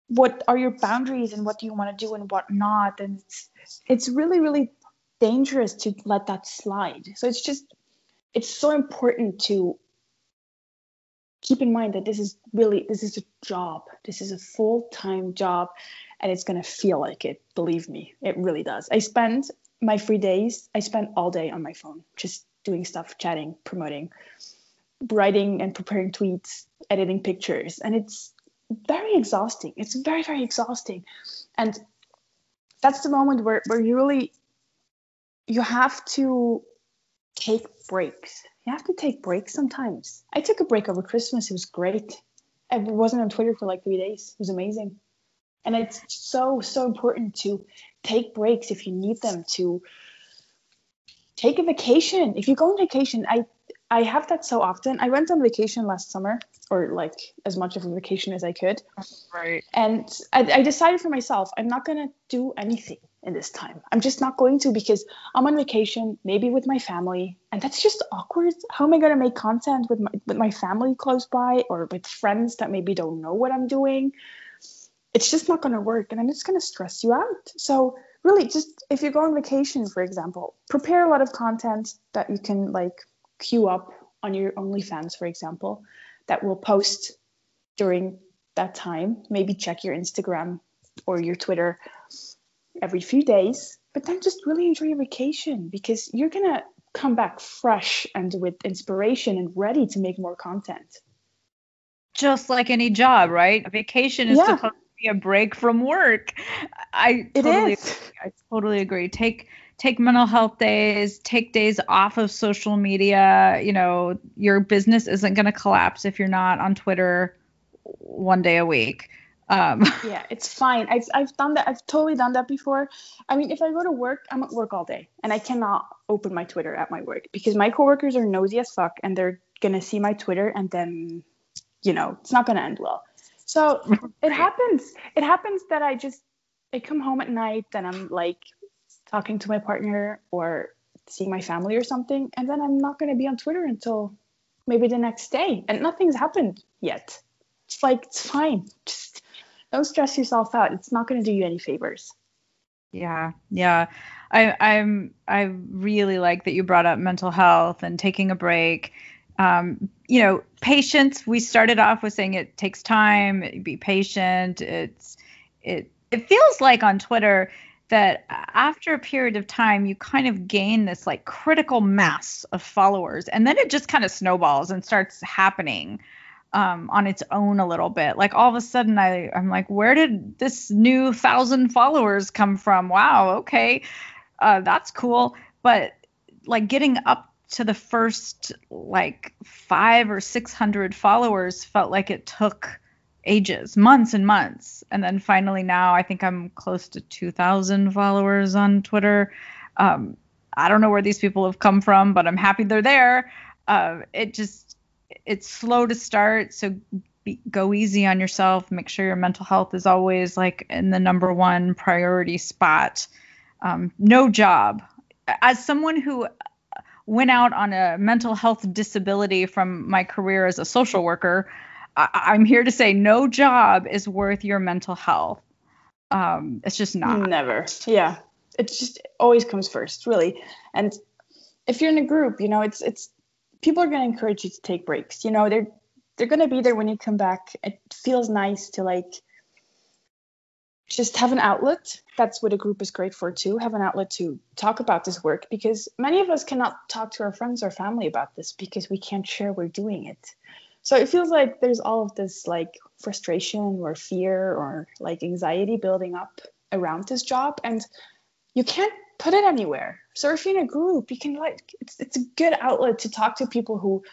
what are your boundaries and what do you want to do and what not. And it's it's really, really dangerous to let that slide. So it's just it's so important to keep in mind that this is really this is a job. This is a full-time job and it's going to feel like it believe me it really does. I spend my free days i spend all day on my phone just doing stuff chatting promoting writing and preparing tweets editing pictures and it's very exhausting. It's very very exhausting. And that's the moment where, where you really you have to take breaks. You have to take breaks sometimes. I took a break over Christmas. It was great. I wasn't on Twitter for like three days. It was amazing. And it's so, so important to take breaks if you need them to take a vacation. If you go on vacation, I I have that so often. I went on vacation last summer, or like as much of a vacation as I could. Right. And I, I decided for myself, I'm not gonna do anything in this time. I'm just not going to because I'm on vacation, maybe with my family, and that's just awkward. How am I going to make content with my with my family close by or with friends that maybe don't know what I'm doing? It's just not going to work, and I'm just going to stress you out. So really, just if you go on vacation, for example, prepare a lot of content that you can like queue up on your OnlyFans, for example, that will post during that time. Maybe check your Instagram or your Twitter every few days, but then just really enjoy your vacation because you're going to come back fresh and with inspiration and ready to make more content. Just like any job, right? A vacation is yeah. supposed to be a break from work. I it totally is. Agree. I totally agree. Take take mental health days, take days off of social media. You know, your business isn't going to collapse if you're not on Twitter one day a week. Um, yeah, it's fine. I've, I've done that. I've totally done that before. I mean, if I go to work, I'm at work all day and I cannot open my Twitter at my work because my coworkers are nosy as fuck and they're going to see my Twitter and then, you know, it's not going to end well. So it happens. It happens that I just, I come home at night and I'm like talking to my partner or seeing my family or something. And then I'm not going to be on Twitter until maybe the next day and nothing's happened yet. It's like, it's fine. Just, don't stress yourself out. It's not going to do you any favors. Yeah, yeah. I, I'm I really like that you brought up mental health and taking a break. Um, you know, patience. We started off with saying it takes time. Be patient. It's it it feels like on Twitter that after a period of time you kind of gain this like critical mass of followers and then it just kind of snowballs and starts happening um, on its own a little bit. Like all of a sudden, I I'm like, where did this new thousand followers come from? Wow, okay, uh, that's cool. But like getting up to the first like five or six hundred followers felt like it took ages, months and months. And then finally now I think I'm close to 2,000 followers on Twitter. Um, I don't know where these people have come from, but I'm happy they're there. Uh, it just, it's slow to start. So be, go easy on yourself. Make sure your mental health is always like in the number one priority spot. Um, no job. As someone who went out on a mental health disability from my career as a social worker, I, am here to say no job is worth your mental health. Um, it's just not. Never. Yeah. It just always comes first, really. And if you're in a group, you know, it's it's people are going to encourage you to take breaks. You know, they're they're going to be there when you come back. It feels nice to like just have an outlet. That's what a group is great for too. Have an outlet to talk about this work because many of us cannot talk to our friends or family about this because we can't share we're doing it. So it feels like there's all of this like frustration or fear or like anxiety building up around this job and you can't put it anywhere. So if you're in a group, you can like it's it's a good outlet to talk to people who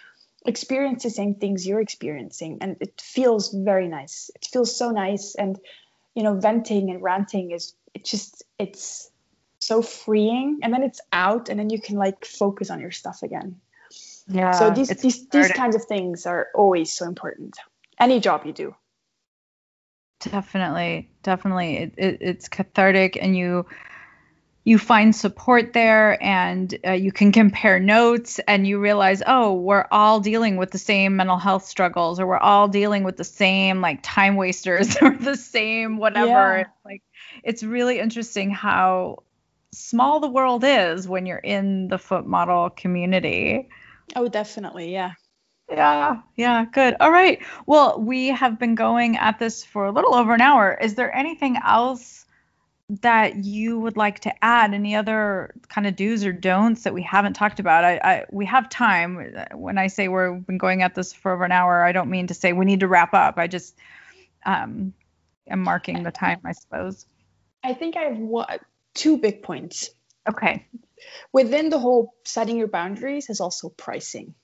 experience the same things you're experiencing and it feels very nice. It feels so nice and you know venting and ranting is it just it's so freeing and then it's out and then you can like focus on your stuff again yeah. So these these these kinds of things are always so important. Any job you do. Definitely, definitely, it, it, it's cathartic, and you you find support there, and uh, you can compare notes, and you realize, oh, we're all dealing with the same mental health struggles, or we're all dealing with the same like time wasters, or the same whatever. Yeah. Like, it's really interesting how small the world is when you're in the foot model community. Oh, definitely. Yeah. Yeah, yeah, good. All right. Well, we have been going at this for a little over an hour. Is there anything else that you would like to add? Any other kind of do's or don'ts that we haven't talked about? I, I we have time. When I say we've been going at this for over an hour, I don't mean to say we need to wrap up. I just um, am marking the time, I suppose. I think I have one, two big points. Okay within the whole setting your boundaries is also pricing.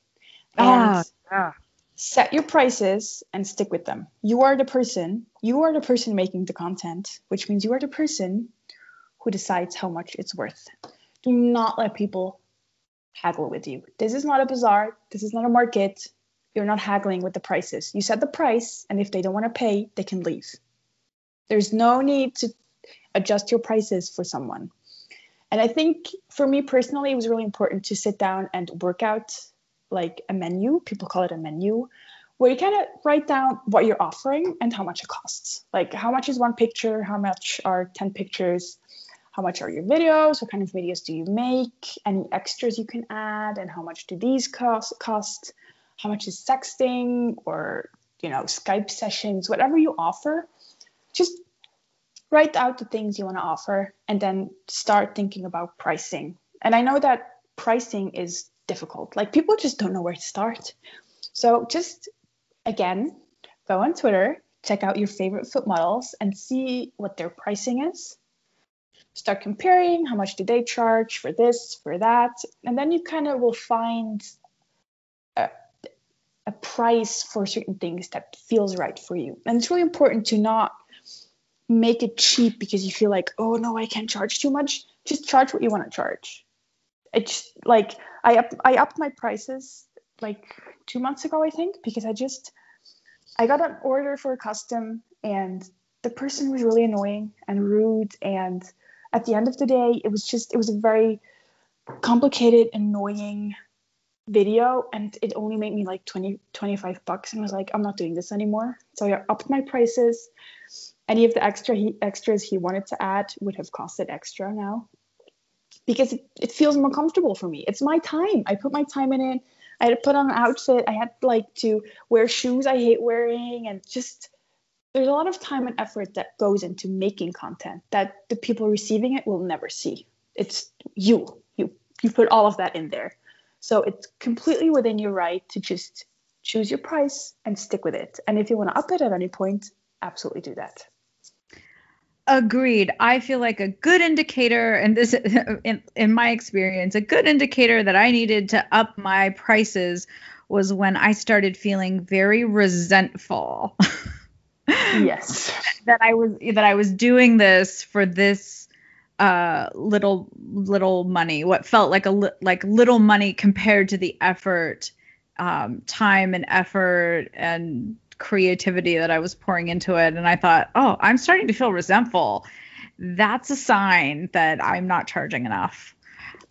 Ah, yeah. Set your prices and stick with them. You are the person, you are the person making the content, which means you are the person who decides how much it's worth. Do not let people haggle with you. This is not a bazaar, this is not a market. You're not haggling with the prices. You set the price, and if they don't want to pay, they can leave. There's no need to adjust your prices for someone. And I think for me personally, it was really important to sit down and work out like a menu. People call it a menu, where you kind of write down what you're offering and how much it costs. Like how much is one picture? How much are 10 pictures? How much are your videos? What kind of videos do you make? Any extras you can add? And how much do these cost? cost? How much is sexting or you know Skype sessions? Whatever you offer, just write out the things you want to offer and then start thinking about pricing. And I know that pricing is difficult. Like people just don't know where to start. So just again, go on Twitter, check out your favorite foot models and see what their pricing is. Start comparing how much do they charge for this, for that, and then you kind of will find a, a price for certain things that feels right for you. And it's really important to not make it cheap because you feel like, oh no, I can't charge too much. Just charge what you want to charge. It's like I up I upped my prices like two months ago, I think, because I just I got an order for a custom and the person was really annoying and rude. And at the end of the day it was just it was a very complicated annoying video. And it only made me like 20 25 bucks. And I was like i'm not doing this anymore. So i upped my prices. Any of the extra he, extras he wanted to add would have costed extra now because it, it feels more comfortable for me. It's my time. I put my time in it. I had to put on an outfit. I had like to wear shoes I hate wearing and just there's a lot of time and effort that goes into making content that the people receiving it will never see. It's you. You you put all of that in there. So it's completely within your right to just choose your price and stick with it. And if you want to up it at any point, absolutely do that. Agreed. I feel like a good indicator, and this, in, in my experience, a good indicator that I needed to up my prices was when I started feeling very resentful. yes. that I was that I was doing this for this uh little little money, what felt like a li- like little money compared to the effort, um, time and effort and creativity that I was pouring into it. And I thought, oh, I'm starting to feel resentful. That's a sign that I'm not charging enough.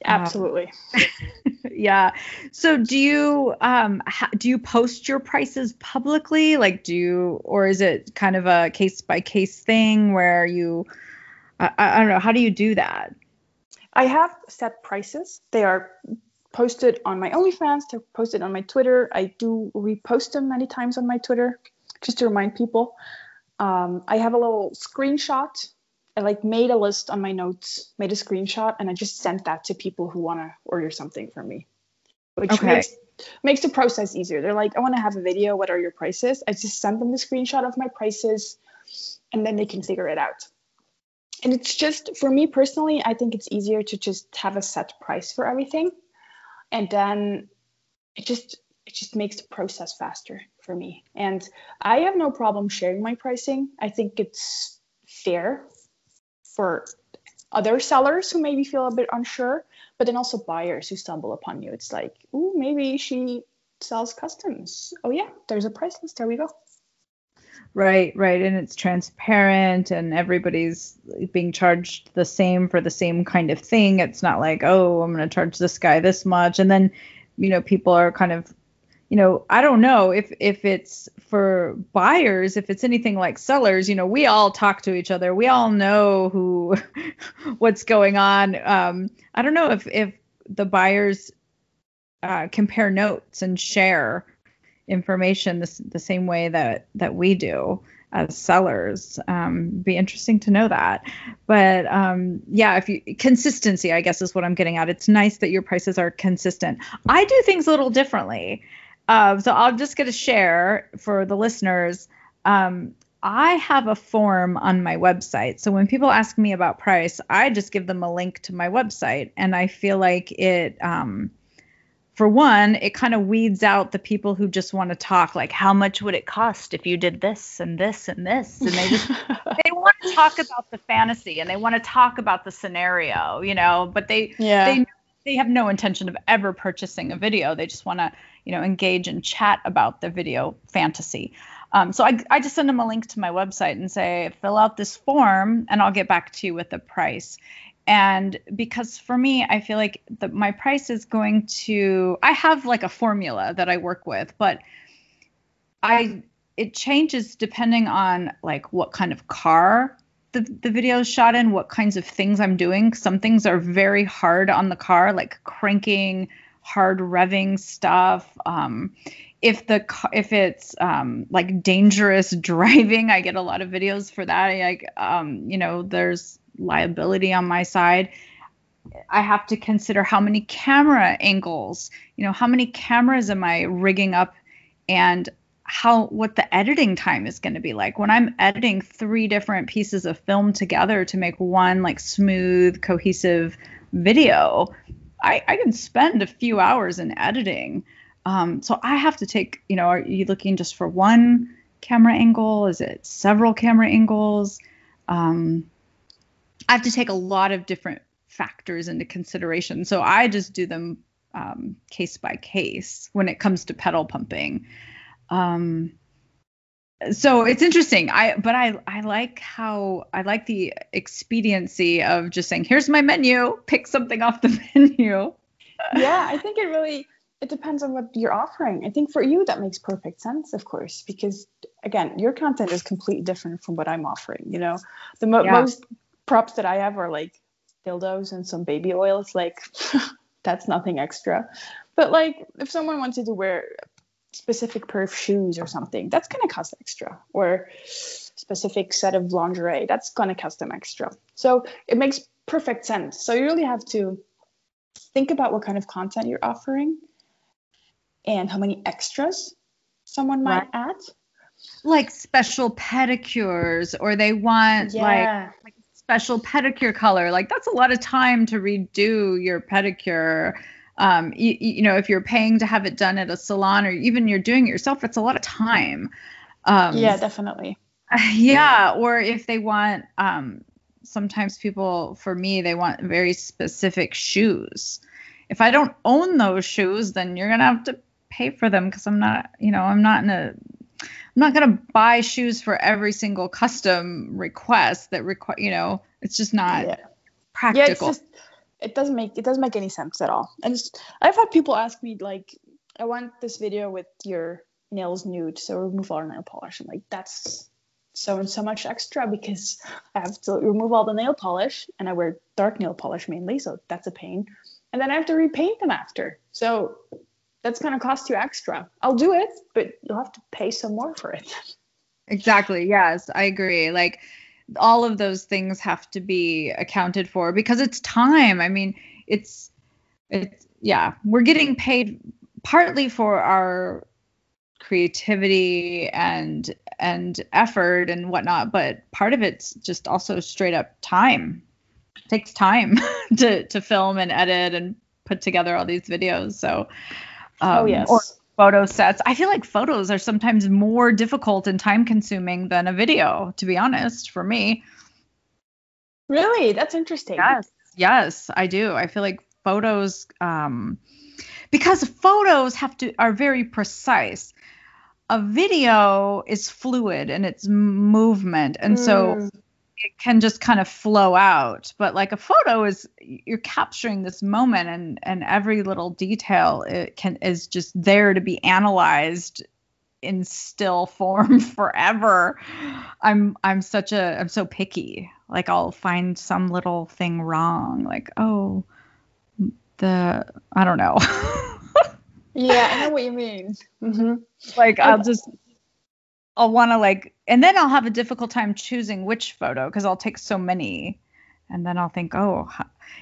Absolutely. Uh, yeah. So do you um ha- do you post your prices publicly like do you or is it kind of a case by case thing where you I, I don't know how do you do that? I have set prices. They are posted on my OnlyFans, they're posted on my Twitter. I do repost them many times on my Twitter just to remind people. Um, I have a little screenshot. I like made a list on my notes, made a screenshot, and I just sent that to people who want to order something from me, which okay. makes makes the process easier. They're like, I want to have a video. What are your prices? I just send them the screenshot of my prices, and then they can figure it out. And it's just for me personally, I think it's easier to just have a set price for everything and then it just it just makes the process faster for me. And i have no problem sharing my pricing. I think it's fair for other sellers who maybe feel a bit unsure but then also buyers who stumble upon you. It's like oh maybe she sells customs. Oh yeah there's a price list. There we go Right, right. And it's transparent and everybody's being charged the same for the same kind of thing. It's not like, oh, I'm going to charge this guy this much. And then, you know, people are kind of, you know, I don't know if if it's for buyers, if it's anything like sellers, you know, we all talk to each other. We all know who what's going on. Um, I don't know if if the buyers uh, compare notes and share information the, same way that that we do as sellers. Um, be interesting to know that. But um, yeah if you consistency i guess is what i'm getting at. It's nice that your prices are consistent. I do things a little differently. Uh, so i'll just get to share for the listeners. Um, i have a form on my website. So when people ask me about price i just give them a link to my website and i feel like it um, for one, it kind of weeds out the people who just want to talk like how much would it cost if you did this and this and this and they just they want to talk about the fantasy and they want to talk about the scenario, you know, but they yeah. they they have no intention of ever purchasing a video. They just want to, you know, engage and chat about the video fantasy. Um, so I, I just send them a link to my website and say, fill out this form and I'll get back to you with the price and because for me i feel like the, my price is going to i have like a formula that i work with but i it changes depending on like what kind of car the, the video is shot in what kinds of things i'm doing. Some things are very hard on the car like cranking hard revving stuff. Um, if the if it's um, like dangerous driving i get a lot of videos for that. Like um, you know there's liability on my side i have to consider how many camera angles you know how many cameras am i rigging up and how what the editing time is going to be like. When i'm editing three different pieces of film together to make one like smooth cohesive video i, I can spend a few hours in editing. Um, so i have to take you know are you looking just for one camera angle? Is it several camera angles? Um, I have to take a lot of different factors into consideration. So I just do them um, case by case when it comes to pedal pumping. Um, so it's interesting. I but I I like how I like the expediency of just saying, here's my menu, pick something off the menu. yeah, I think it really it depends on what you're offering. I think for you that makes perfect sense, of course, because again, your content is completely different from what I'm offering. You know, the mo- yeah. most props that I have are like dildos and some baby oil. It's like that's nothing extra. But like if someone wanted to wear specific pair of shoes or something, that's gonna cost extra. Or specific set of lingerie, that's gonna cost them extra. So it makes perfect sense. So you really have to think about what kind of content you're offering and how many extras someone might Right. add. like special pedicures or they want like Yeah. Special pedicure color. Like that's a lot of time to redo your pedicure. Um you, you know if you're paying to have it done at a salon or even you're doing it yourself it's a lot of time. Um yeah, definitely. yeah or if they want um sometimes people for me they want very specific shoes. If i don't own those shoes then you're gonna have to pay for them because i'm not you know i'm not in a i'm not gonna buy shoes for every single custom request that require you know it's just not Yeah. Yeah, it's just it doesn't make it doesn't make any sense at all. And I've had people ask me like, I want this video with your nails nude, so remove all nail polish. I'm like, that's so and so much extra because I have to remove all the nail polish, and I wear dark nail polish mainly, so that's a pain. And then I have to repaint them after, so that's gonna cost you extra. I'll do it, but you'll have to pay some more for it. Exactly. Yes, I agree. Like all of those things have to be accounted for because it's time. I mean, it's it's yeah, we're getting paid partly for our creativity and and effort and whatnot, but part of it's just also straight up time. It takes time to to film and edit and put together all these videos. So oh um, yes. or photo sets. I feel like photos are sometimes more difficult and time consuming than a video, to be honest, for me. really, that's interesting. Yes. Yes, I do. I feel like photos um because photos have to are very precise. A video is fluid and it's movement and so Mm. It can just kind of flow out. But like a photo is you're capturing this moment and and every little detail it can is just there to be analyzed in still form forever. I'm i'm such a i'm so picky. Like i'll find some little thing wrong. Like oh the i don't know. Yeah, I know what you mean. hmm like I'll just I'll want to like and then I'll have a difficult time choosing which photo because I'll take so many. And then I'll think oh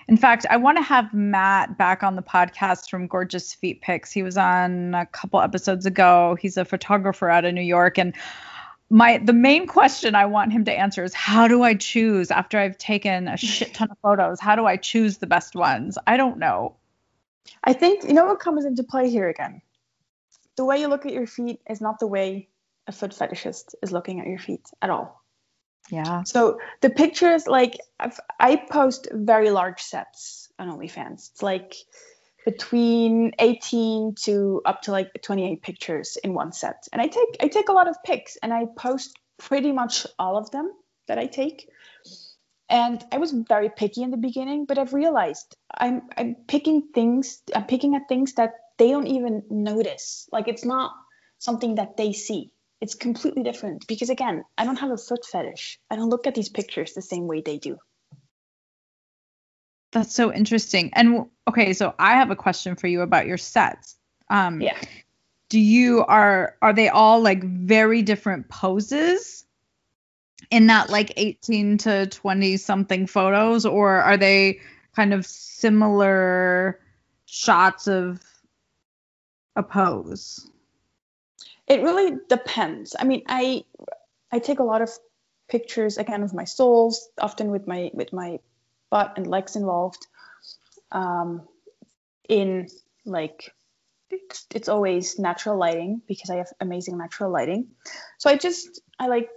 in fact I want to have Matt back on the podcast from Gorgeous Feet Pics. He was on a couple episodes ago. He's a photographer out of New York. And my the main question I want him to answer is how do I choose after I've taken a shit ton of photos? How do I choose the best ones? I don't know. I think you know what comes into play here again. The way you look at your feet is not the way a foot fetishist is looking at your feet at all. yeah So the pictures, like I've, I post very large sets on OnlyFans. It's like between 18 to up to like 28 pictures in one set, and I take I take a lot of pics, and I post pretty much all of them that I take. And I was very picky in the beginning, but I've realized I'm I'm picking things I'm picking at things that they don't even notice. Like it's not something that they see. It's completely different because again, I don't have a foot fetish. I don't look at these pictures the same way they do. That's so interesting. And okay, so I have a question for you about your sets. Um, Yeah. Do you are are they all like very different poses in that like 18 to 20 something photos, or are they kind of similar shots of a pose? It really depends. I mean, I I take a lot of pictures again of my soles, often with my with my butt and legs involved. Um, in like it's, it's always natural lighting because I have amazing natural lighting. So I just I like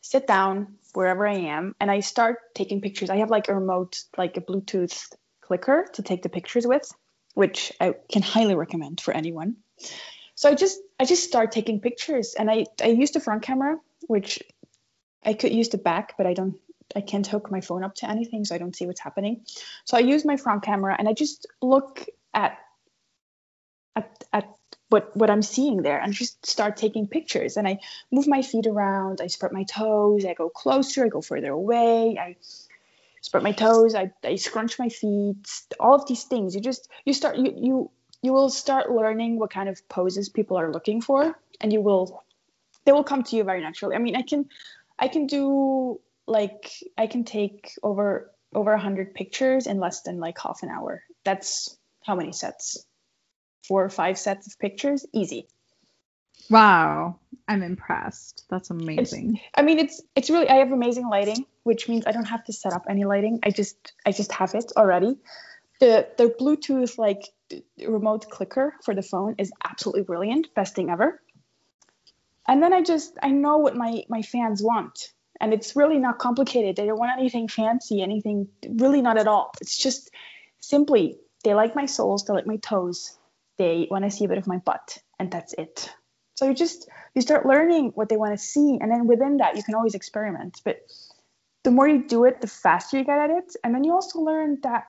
sit down wherever I am and I start taking pictures. I have like a remote, like a Bluetooth clicker to take the pictures with, which I can highly recommend for anyone. So I just I just start taking pictures and I I use the front camera, which I could use the back, but I don't I can't hook my phone up to anything, so I don't see what's happening. So I use my front camera and I just look at at, at what what I'm seeing there and just start taking pictures. And I move my feet around, I spread my toes, I go closer, I go further away, I spread my toes, I, I scrunch my feet, all of these things. You just you start you you you will start learning what kind of poses people are looking for and you will they will come to you very naturally. I mean, I can I can do like I can take over over 100 pictures in less than like half an hour. That's how many sets? Four or five sets of pictures, easy. Wow. I'm impressed. That's amazing. It's, I mean, it's it's really I have amazing lighting, which means I don't have to set up any lighting. I just I just have it already. The the Bluetooth like remote clicker for the phone is absolutely brilliant, best thing ever. And then I just I know what my my fans want, and it's really not complicated. They don't want anything fancy, anything really not at all. It's just simply they like my soles, they like my toes, they want to see a bit of my butt, and that's it. So you just you start learning what they want to see, and then within that you can always experiment. But the more you do it, the faster you get at it, and then you also learn that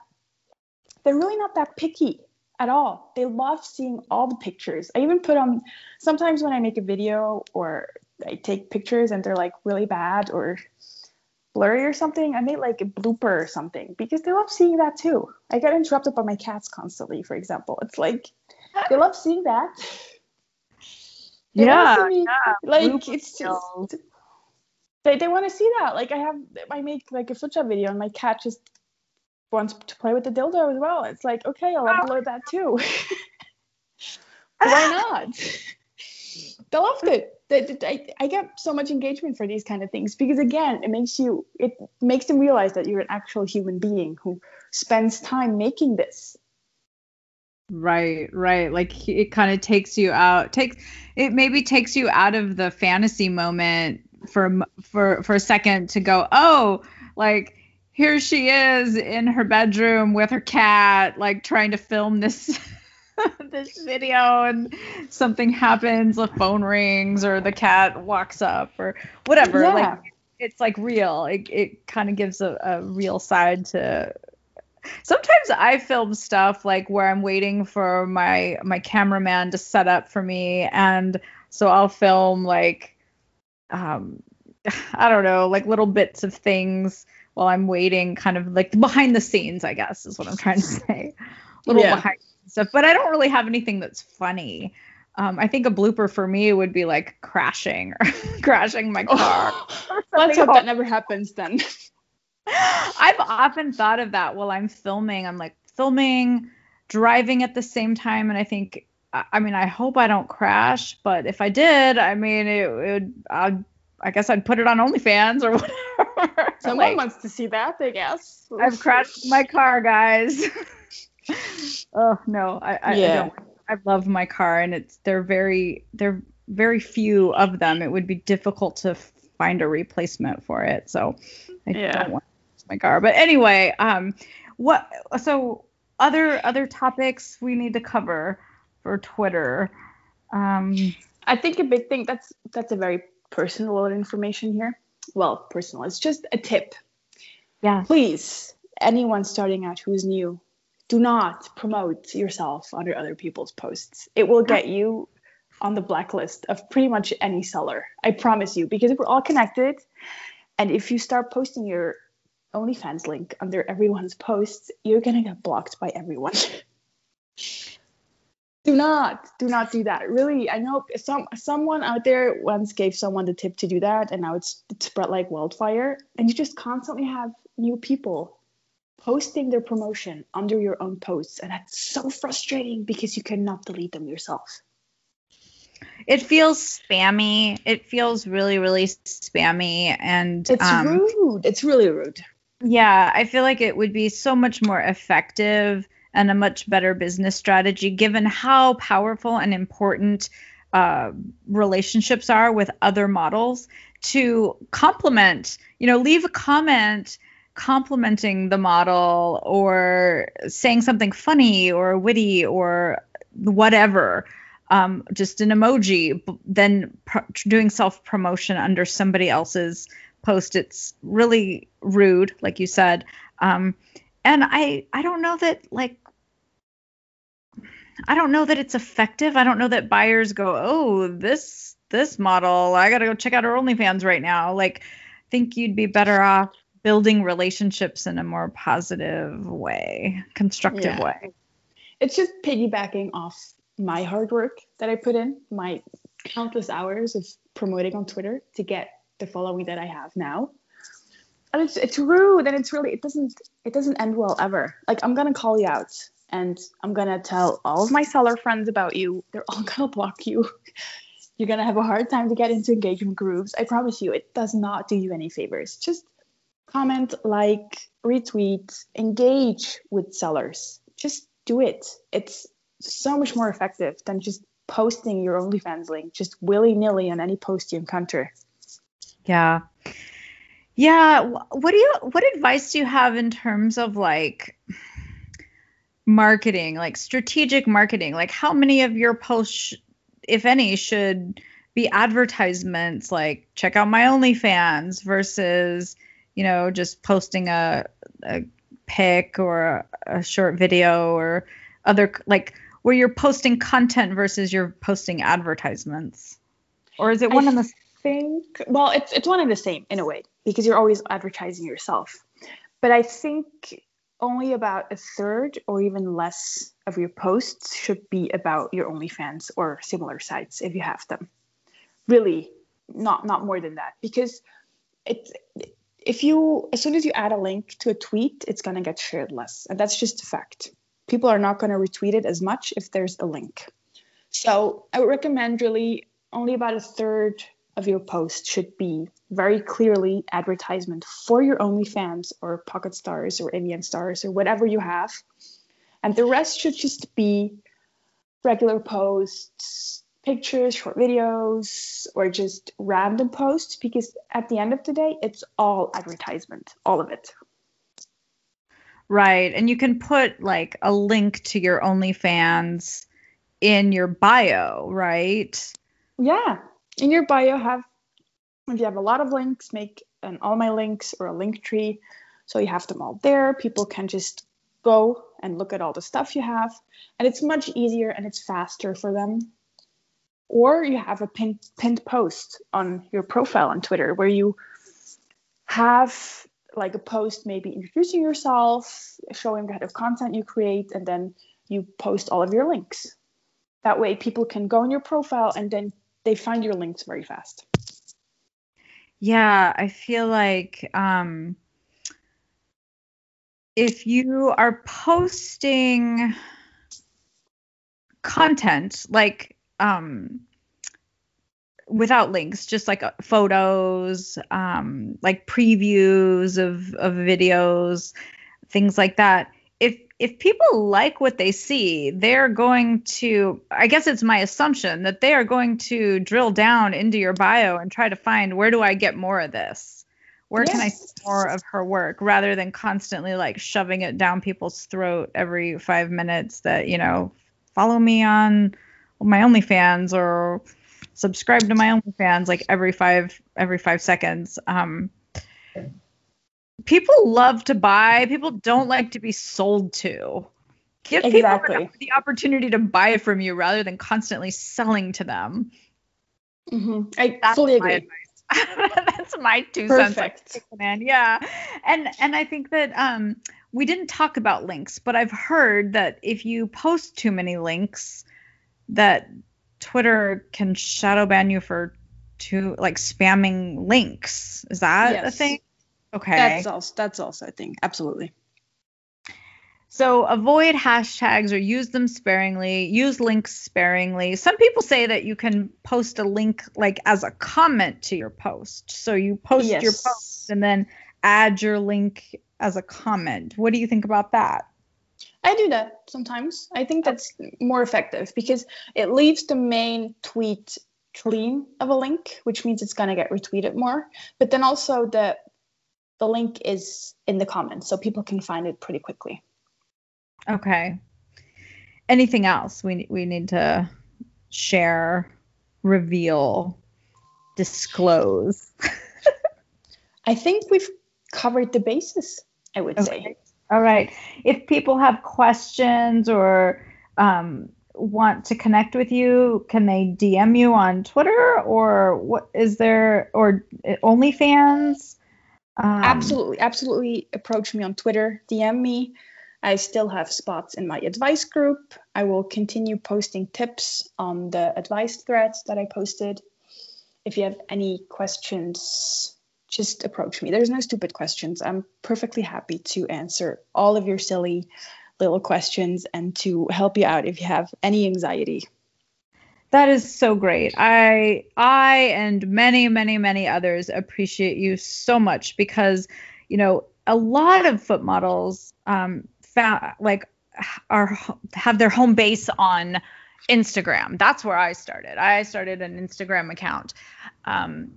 they're really not that picky at all. They love seeing all the pictures. I even put on sometimes when I make a video or I take pictures and they're like really bad or blurry or something, I made like a blooper or something because they love seeing that too. I get interrupted by my cats constantly, for example. It's like they love seeing that. They yeah, me, yeah. Like it's just they, they want to see that. Like I have I make like a foot job video and my cat just wants to play with the dildo as well. It's like, okay, I'll upload that too. Why not? they loved it. They, they, I, I get so much engagement for these kind of things because again, it makes you it makes them realize that you're an actual human being who spends time making this. Right, right. Like it kind of takes you out. Takes it maybe takes you out of the fantasy moment for for for a second to go, oh, like here she is in her bedroom with her cat, like trying to film this this video, and something happens, the phone rings, or the cat walks up, or whatever. Yeah. Like it's like real. It it kind of gives a, a real side to. Sometimes I film stuff like where I'm waiting for my my cameraman to set up for me, and so I'll film like um I don't know, like little bits of things while I'm waiting, kind of like behind the scenes, I guess is what I'm trying to say. Little Yeah. behind stuff. But I don't really have anything that's funny. Um, I think a blooper for me would be like crashing or crashing my car. Let's hope that never happens then. I've often thought of that while I'm filming. I'm like filming, driving at the same time, and I think, I I mean, I hope I don't crash, but if I did, I mean, it, it would, I'd, I guess I'd put it on OnlyFans or whatever. Someone Like, wants to see that, I guess. I've crashed my car, guys. oh no, I, I, I don't. I love my car, and it's they're very they're very few of them. It would be difficult to find a replacement for it, so I Yeah. don't want my car. But anyway, um, what so other other topics we need to cover for Twitter? Um, I think a big thing that's that's a very personal information here. Well, personal. It's just a tip. yeah, Please, anyone starting out who's new, do not promote yourself under other people's posts. It will get you on the blacklist of pretty much any seller. I promise you, because we're all connected. And if you start posting your OnlyFans link under everyone's posts, you're gonna get blocked by everyone. do not, do not do that. Really, I know some someone out there once gave someone the tip to do that, and now it's, it's spread like wildfire. And you just constantly have new people posting their promotion under your own posts, and that's so frustrating because you cannot delete them yourself. it feels spammy. It feels really really spammy, and It's um, rude. It's really rude. Yeah, I feel like it would be so much more effective and a much better business strategy given how powerful and important uh, relationships are with other models to complement, you know, leave a comment complimenting the model or saying something funny or witty or whatever. Um, just an emoji, then doing self promotion under somebody else's post. It's really rude, like you said. Um, and I I don't know that like I don't know that it's effective. I don't know that buyers go, oh, this this model, I gotta go check out her OnlyFans right now. Like, I think you'd be better off building relationships in a more positive way, constructive Yeah. way. It's just piggybacking off my hard work that I put in, my countless hours of promoting on Twitter to get the following that I have now. And it's it's rude and it's really it doesn't it doesn't end well ever. Like I'm gonna call you out and I'm gonna tell all of my seller friends about you. They're all gonna block you. You're gonna have a hard time to get into engagement groups. I promise you, it does not do you any favors. Just comment, like, retweet, engage with sellers. Just do it. It's so much more effective than just posting your OnlyFans link just willy nilly on any post you encounter. Yeah. Yeah. What do you, what advice do you have in terms of like marketing, like strategic marketing? Like, how many of your posts, if any, should be advertisements like check out my OnlyFans versus, you know, just posting a, a pic or a, a short video or other like where you're posting content versus you're posting advertisements? Or is it one I and the think well it's it's one and the same in a way because you're always advertising yourself. But I think only about a third or even less of your posts should be about your OnlyFans or similar sites if you have them. Really, not not more than that because it's if you as soon as you add a link to a tweet, it's gonna get shared less, and that's just a fact people are not to retweet it as much if there's a link. So I would recommend really only about a third of your post should be very clearly advertisement for your OnlyFans or Pocket Stars or AVN Stars or whatever you have. And the rest should just be regular posts, pictures, short videos, or just random posts because at the end of the day, it's all advertisement, all of it. Right. And you can put like a link to your OnlyFans in your bio, right? Yeah. In your bio have if you have a lot of links, make an all my links or a link tree. So you have them all there. People can just go and look at all the stuff you have. And it's much easier and it's faster for them. Or you have a pinned, pinned post on your profile on Twitter where you have like a post maybe introducing yourself, showing the kind of content you create, and then you post all of your links. That way people can go on your profile and then they find your links very fast. Yeah, I feel like um, if you are posting content like um, without links, just like uh, photos, um, like previews of of videos, things like that. If people like what they see, they're going to. I guess it's my assumption that they are going to drill down into your bio and try to find where do I get more of this. Where yes. can I see more of her work rather than constantly like shoving it down people's throat every five minutes that, you know, follow me on my OnlyFans or subscribe to my OnlyFans like every five every five seconds. Um, people love to buy. People don't like to be sold to. Give exactly. people the opportunity to buy from you rather than constantly selling to them. Mm-hmm. I That's fully agree. That's my two Perfect. cents. Man, yeah, and and I think that um, we didn't talk about links, but I've heard that if you post too many links, that Twitter can shadow ban you for two like spamming links. Is that yes. a thing? Okay. That's also that's also a thing. Absolutely. So avoid hashtags or use them sparingly. Use links sparingly. Some people say that you can post a link like as a comment to your post. So you post yes. your post and then add your link as a comment. What do you think about that? I do that sometimes. I think that's more effective because it leaves the main tweet clean of a link, which means it's gonna get retweeted more. But then also the the link is in the comments, so people can find it pretty quickly. Okay. Anything else we we need to share, reveal, disclose? I think we've covered the basis. I would okay. say. All right. If people have questions or um, want to connect with you, can they DM you on Twitter or what is there or OnlyFans? Um, absolutely, absolutely. Approach me on Twitter, DM me. I still have spots in my advice group. I will continue posting tips on the advice threads that I posted. If you have any questions, just approach me. There's no stupid questions. I'm perfectly happy to answer all of your silly little questions and to help you out if you have any anxiety. That is so great. I I and many many many others appreciate you so much because you know a lot of foot models um found like are have their home base on Instagram. That's where I started. I started an Instagram account um,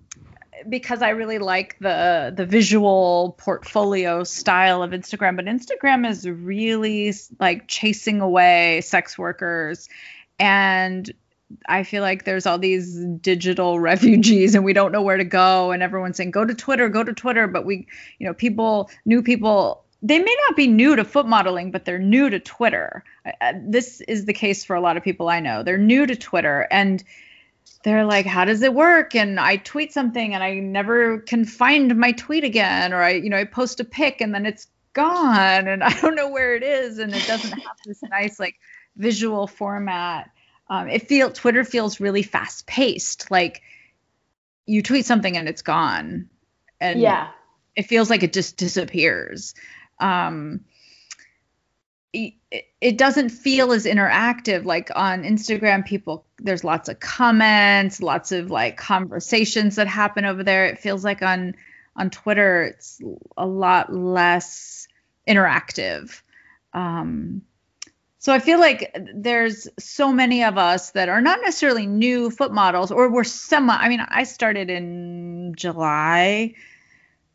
because I really like the the visual portfolio style of Instagram. But Instagram is really like chasing away sex workers and I feel like there's all these digital refugees and we don't know where to go and everyone's saying go to Twitter, go to Twitter, but we, you know, people, new people, they may not be new to foot modeling, but they're new to Twitter. This is the case for a lot of people I know. They're new to Twitter and they're like, how does it work? And I tweet something and I never can find my tweet again, or I, you know, I post a pic and then it's gone and I don't know where it is and it doesn't have this nice like visual format um, it feel Twitter feels really fast paced. Like you tweet something and it's gone, and yeah, it feels like it just disappears. Um, it, it doesn't feel as interactive. Like on instagram people there's lots of comments lots of like conversations that happen over there. It feels like on on twitter it's a lot less interactive. Um, so I feel like there's so many of us that are not necessarily new foot models, or we're somewhat. I mean, I started in July,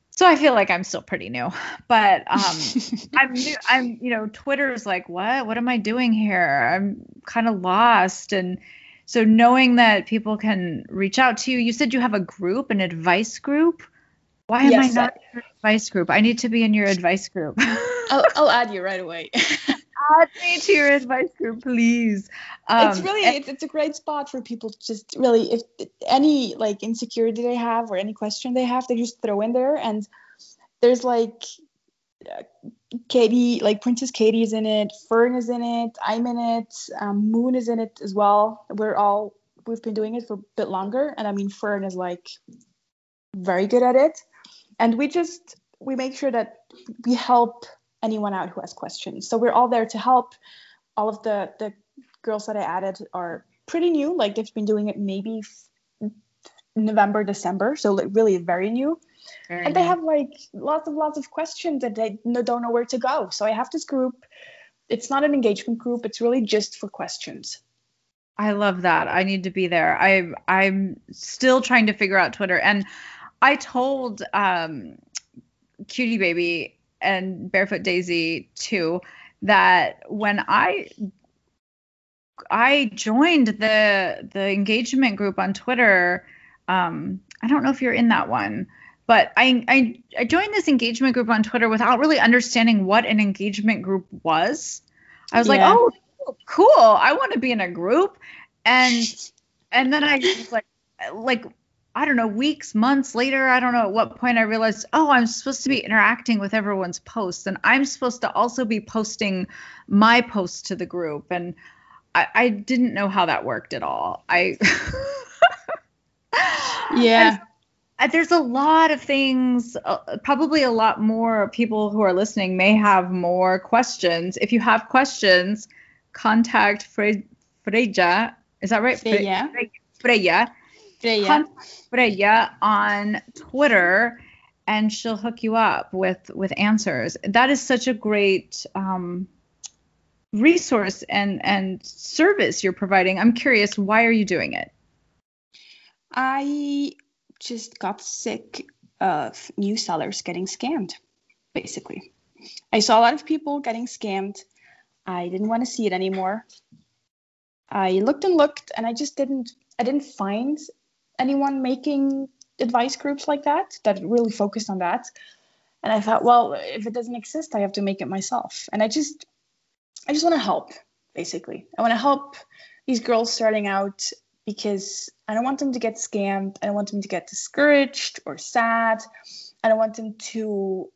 so I feel like I'm still pretty new. But um, I'm new. I'm you know, Twitter's like, what? What am I doing here? I'm kind of lost, and so knowing that people can reach out to you. You said you have a group, an advice group. Why am yes, I not in your advice group? I need to be in your advice group. I'll, I'll add you right away. add me to your advice group, please. Um, it's really and- it's, it's a great spot for people to just really if any like insecurity they have or any question they have, they just throw in there. And there's like uh, Katie, like Princess Katie is in it, Fern is in it, I'm in it, um, Moon is in it as well. We're all we've been doing it for a bit longer, and I mean Fern is like very good at it, and we just we make sure that we help anyone out who has questions. So we're all there to help. All of the the girls that I added are pretty new. Like they've been doing it maybe f- November, December, so like really very new. Very and they have like lots of lots of questions that they don't know where to go. So I have this group. It's not an engagement group. It's really just for questions. I love that. I need to be there. I I'm still trying to figure out Twitter and I told um cutie baby and Barefoot Daisy too that when I I joined the the engagement group on Twitter. Um, I don't know if you're in that one, but I, I I joined this engagement group on Twitter without really understanding what an engagement group was. I was yeah. like, oh, cool. I want to be in a group, and and then I was like like I don't know, weeks, months later, I don't know at what point I realized, oh, I'm supposed to be interacting with everyone's posts and I'm supposed to also be posting my posts to the group. And I, I didn't know how that worked at all. I, yeah. And, there's a lot of things, uh, probably a lot more people who are listening may have more questions. If you have questions, contact Fre- Freya. Is that right? Freya. Freya Freya. Freya on Twitter, and she'll hook you up with with answers. That is such a great um, resource and and service you're providing. I'm curious, why are you doing it? I just got sick of new sellers getting scammed, basically. I saw a lot of people getting scammed. I didn't want to see it anymore. I looked and looked and I just didn't I didn't find anyone making advice groups like that that really focused on that. And i thought well if it doesn't exist i have to make it myself. And i just i just want to help basically. I want to help these girls starting out because i don't want them to get scammed. I don't want them to get discouraged or sad. I don't want them to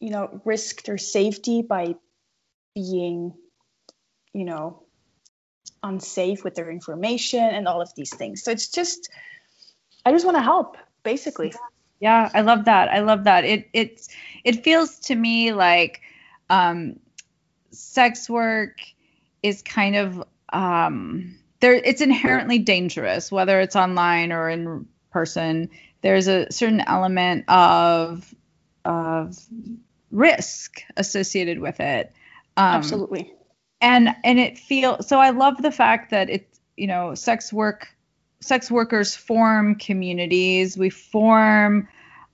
you know risk their safety by being you know unsafe with their information and all of these things. So it's just, I just want to help, basically. Yeah, I love that. I love that. It it's it feels to me like um, sex work is kind of um, there it's inherently dangerous whether it's online or in person there's a certain element of of risk associated with it um, absolutely and and it feels so i love the fact that it's you know sex work sex workers form communities we form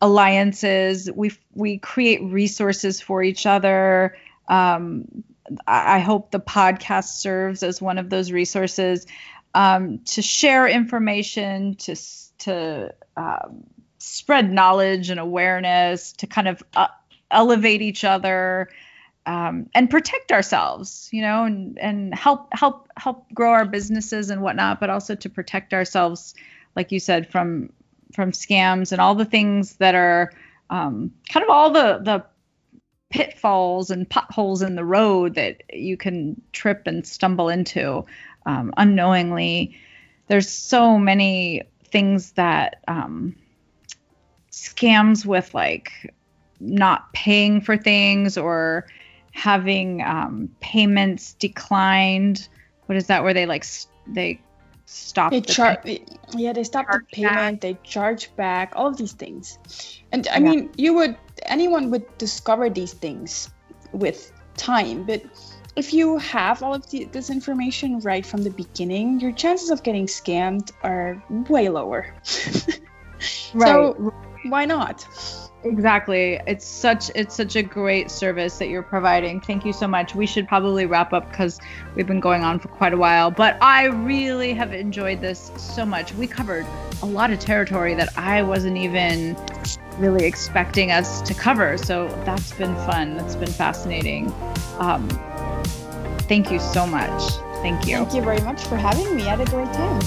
alliances we we create resources for each other. Um, I, I hope the podcast serves as one of those resources um, to share information to to um, spread knowledge and awareness to kind of uh, elevate each other um, and protect ourselves, you know, and and help help help grow our businesses and whatnot, but also to protect ourselves, like you said, from from scams and all the things that are um, kind of all the the pitfalls and potholes in the road that you can trip and stumble into um, unknowingly. There's so many things that um, scams with like not paying for things or having um, payments declined. What is that? Where they like they stop they the yeah they stop the payment back. they charge back all of these things and i yeah. mean you would anyone would discover these things with time but if you have all of the, this information right from the beginning your chances of getting scammed are way lower right. so why not Exactly. It's such it's such a great service that you're providing. Thank you so much. We should probably wrap up because we've been going on for quite a while. But I really have enjoyed this so much. We covered a lot of territory that I wasn't even really expecting us to cover. So that's been fun. That's been fascinating. Um, thank you so much. Thank you. Thank you very much for having me. I had a great time.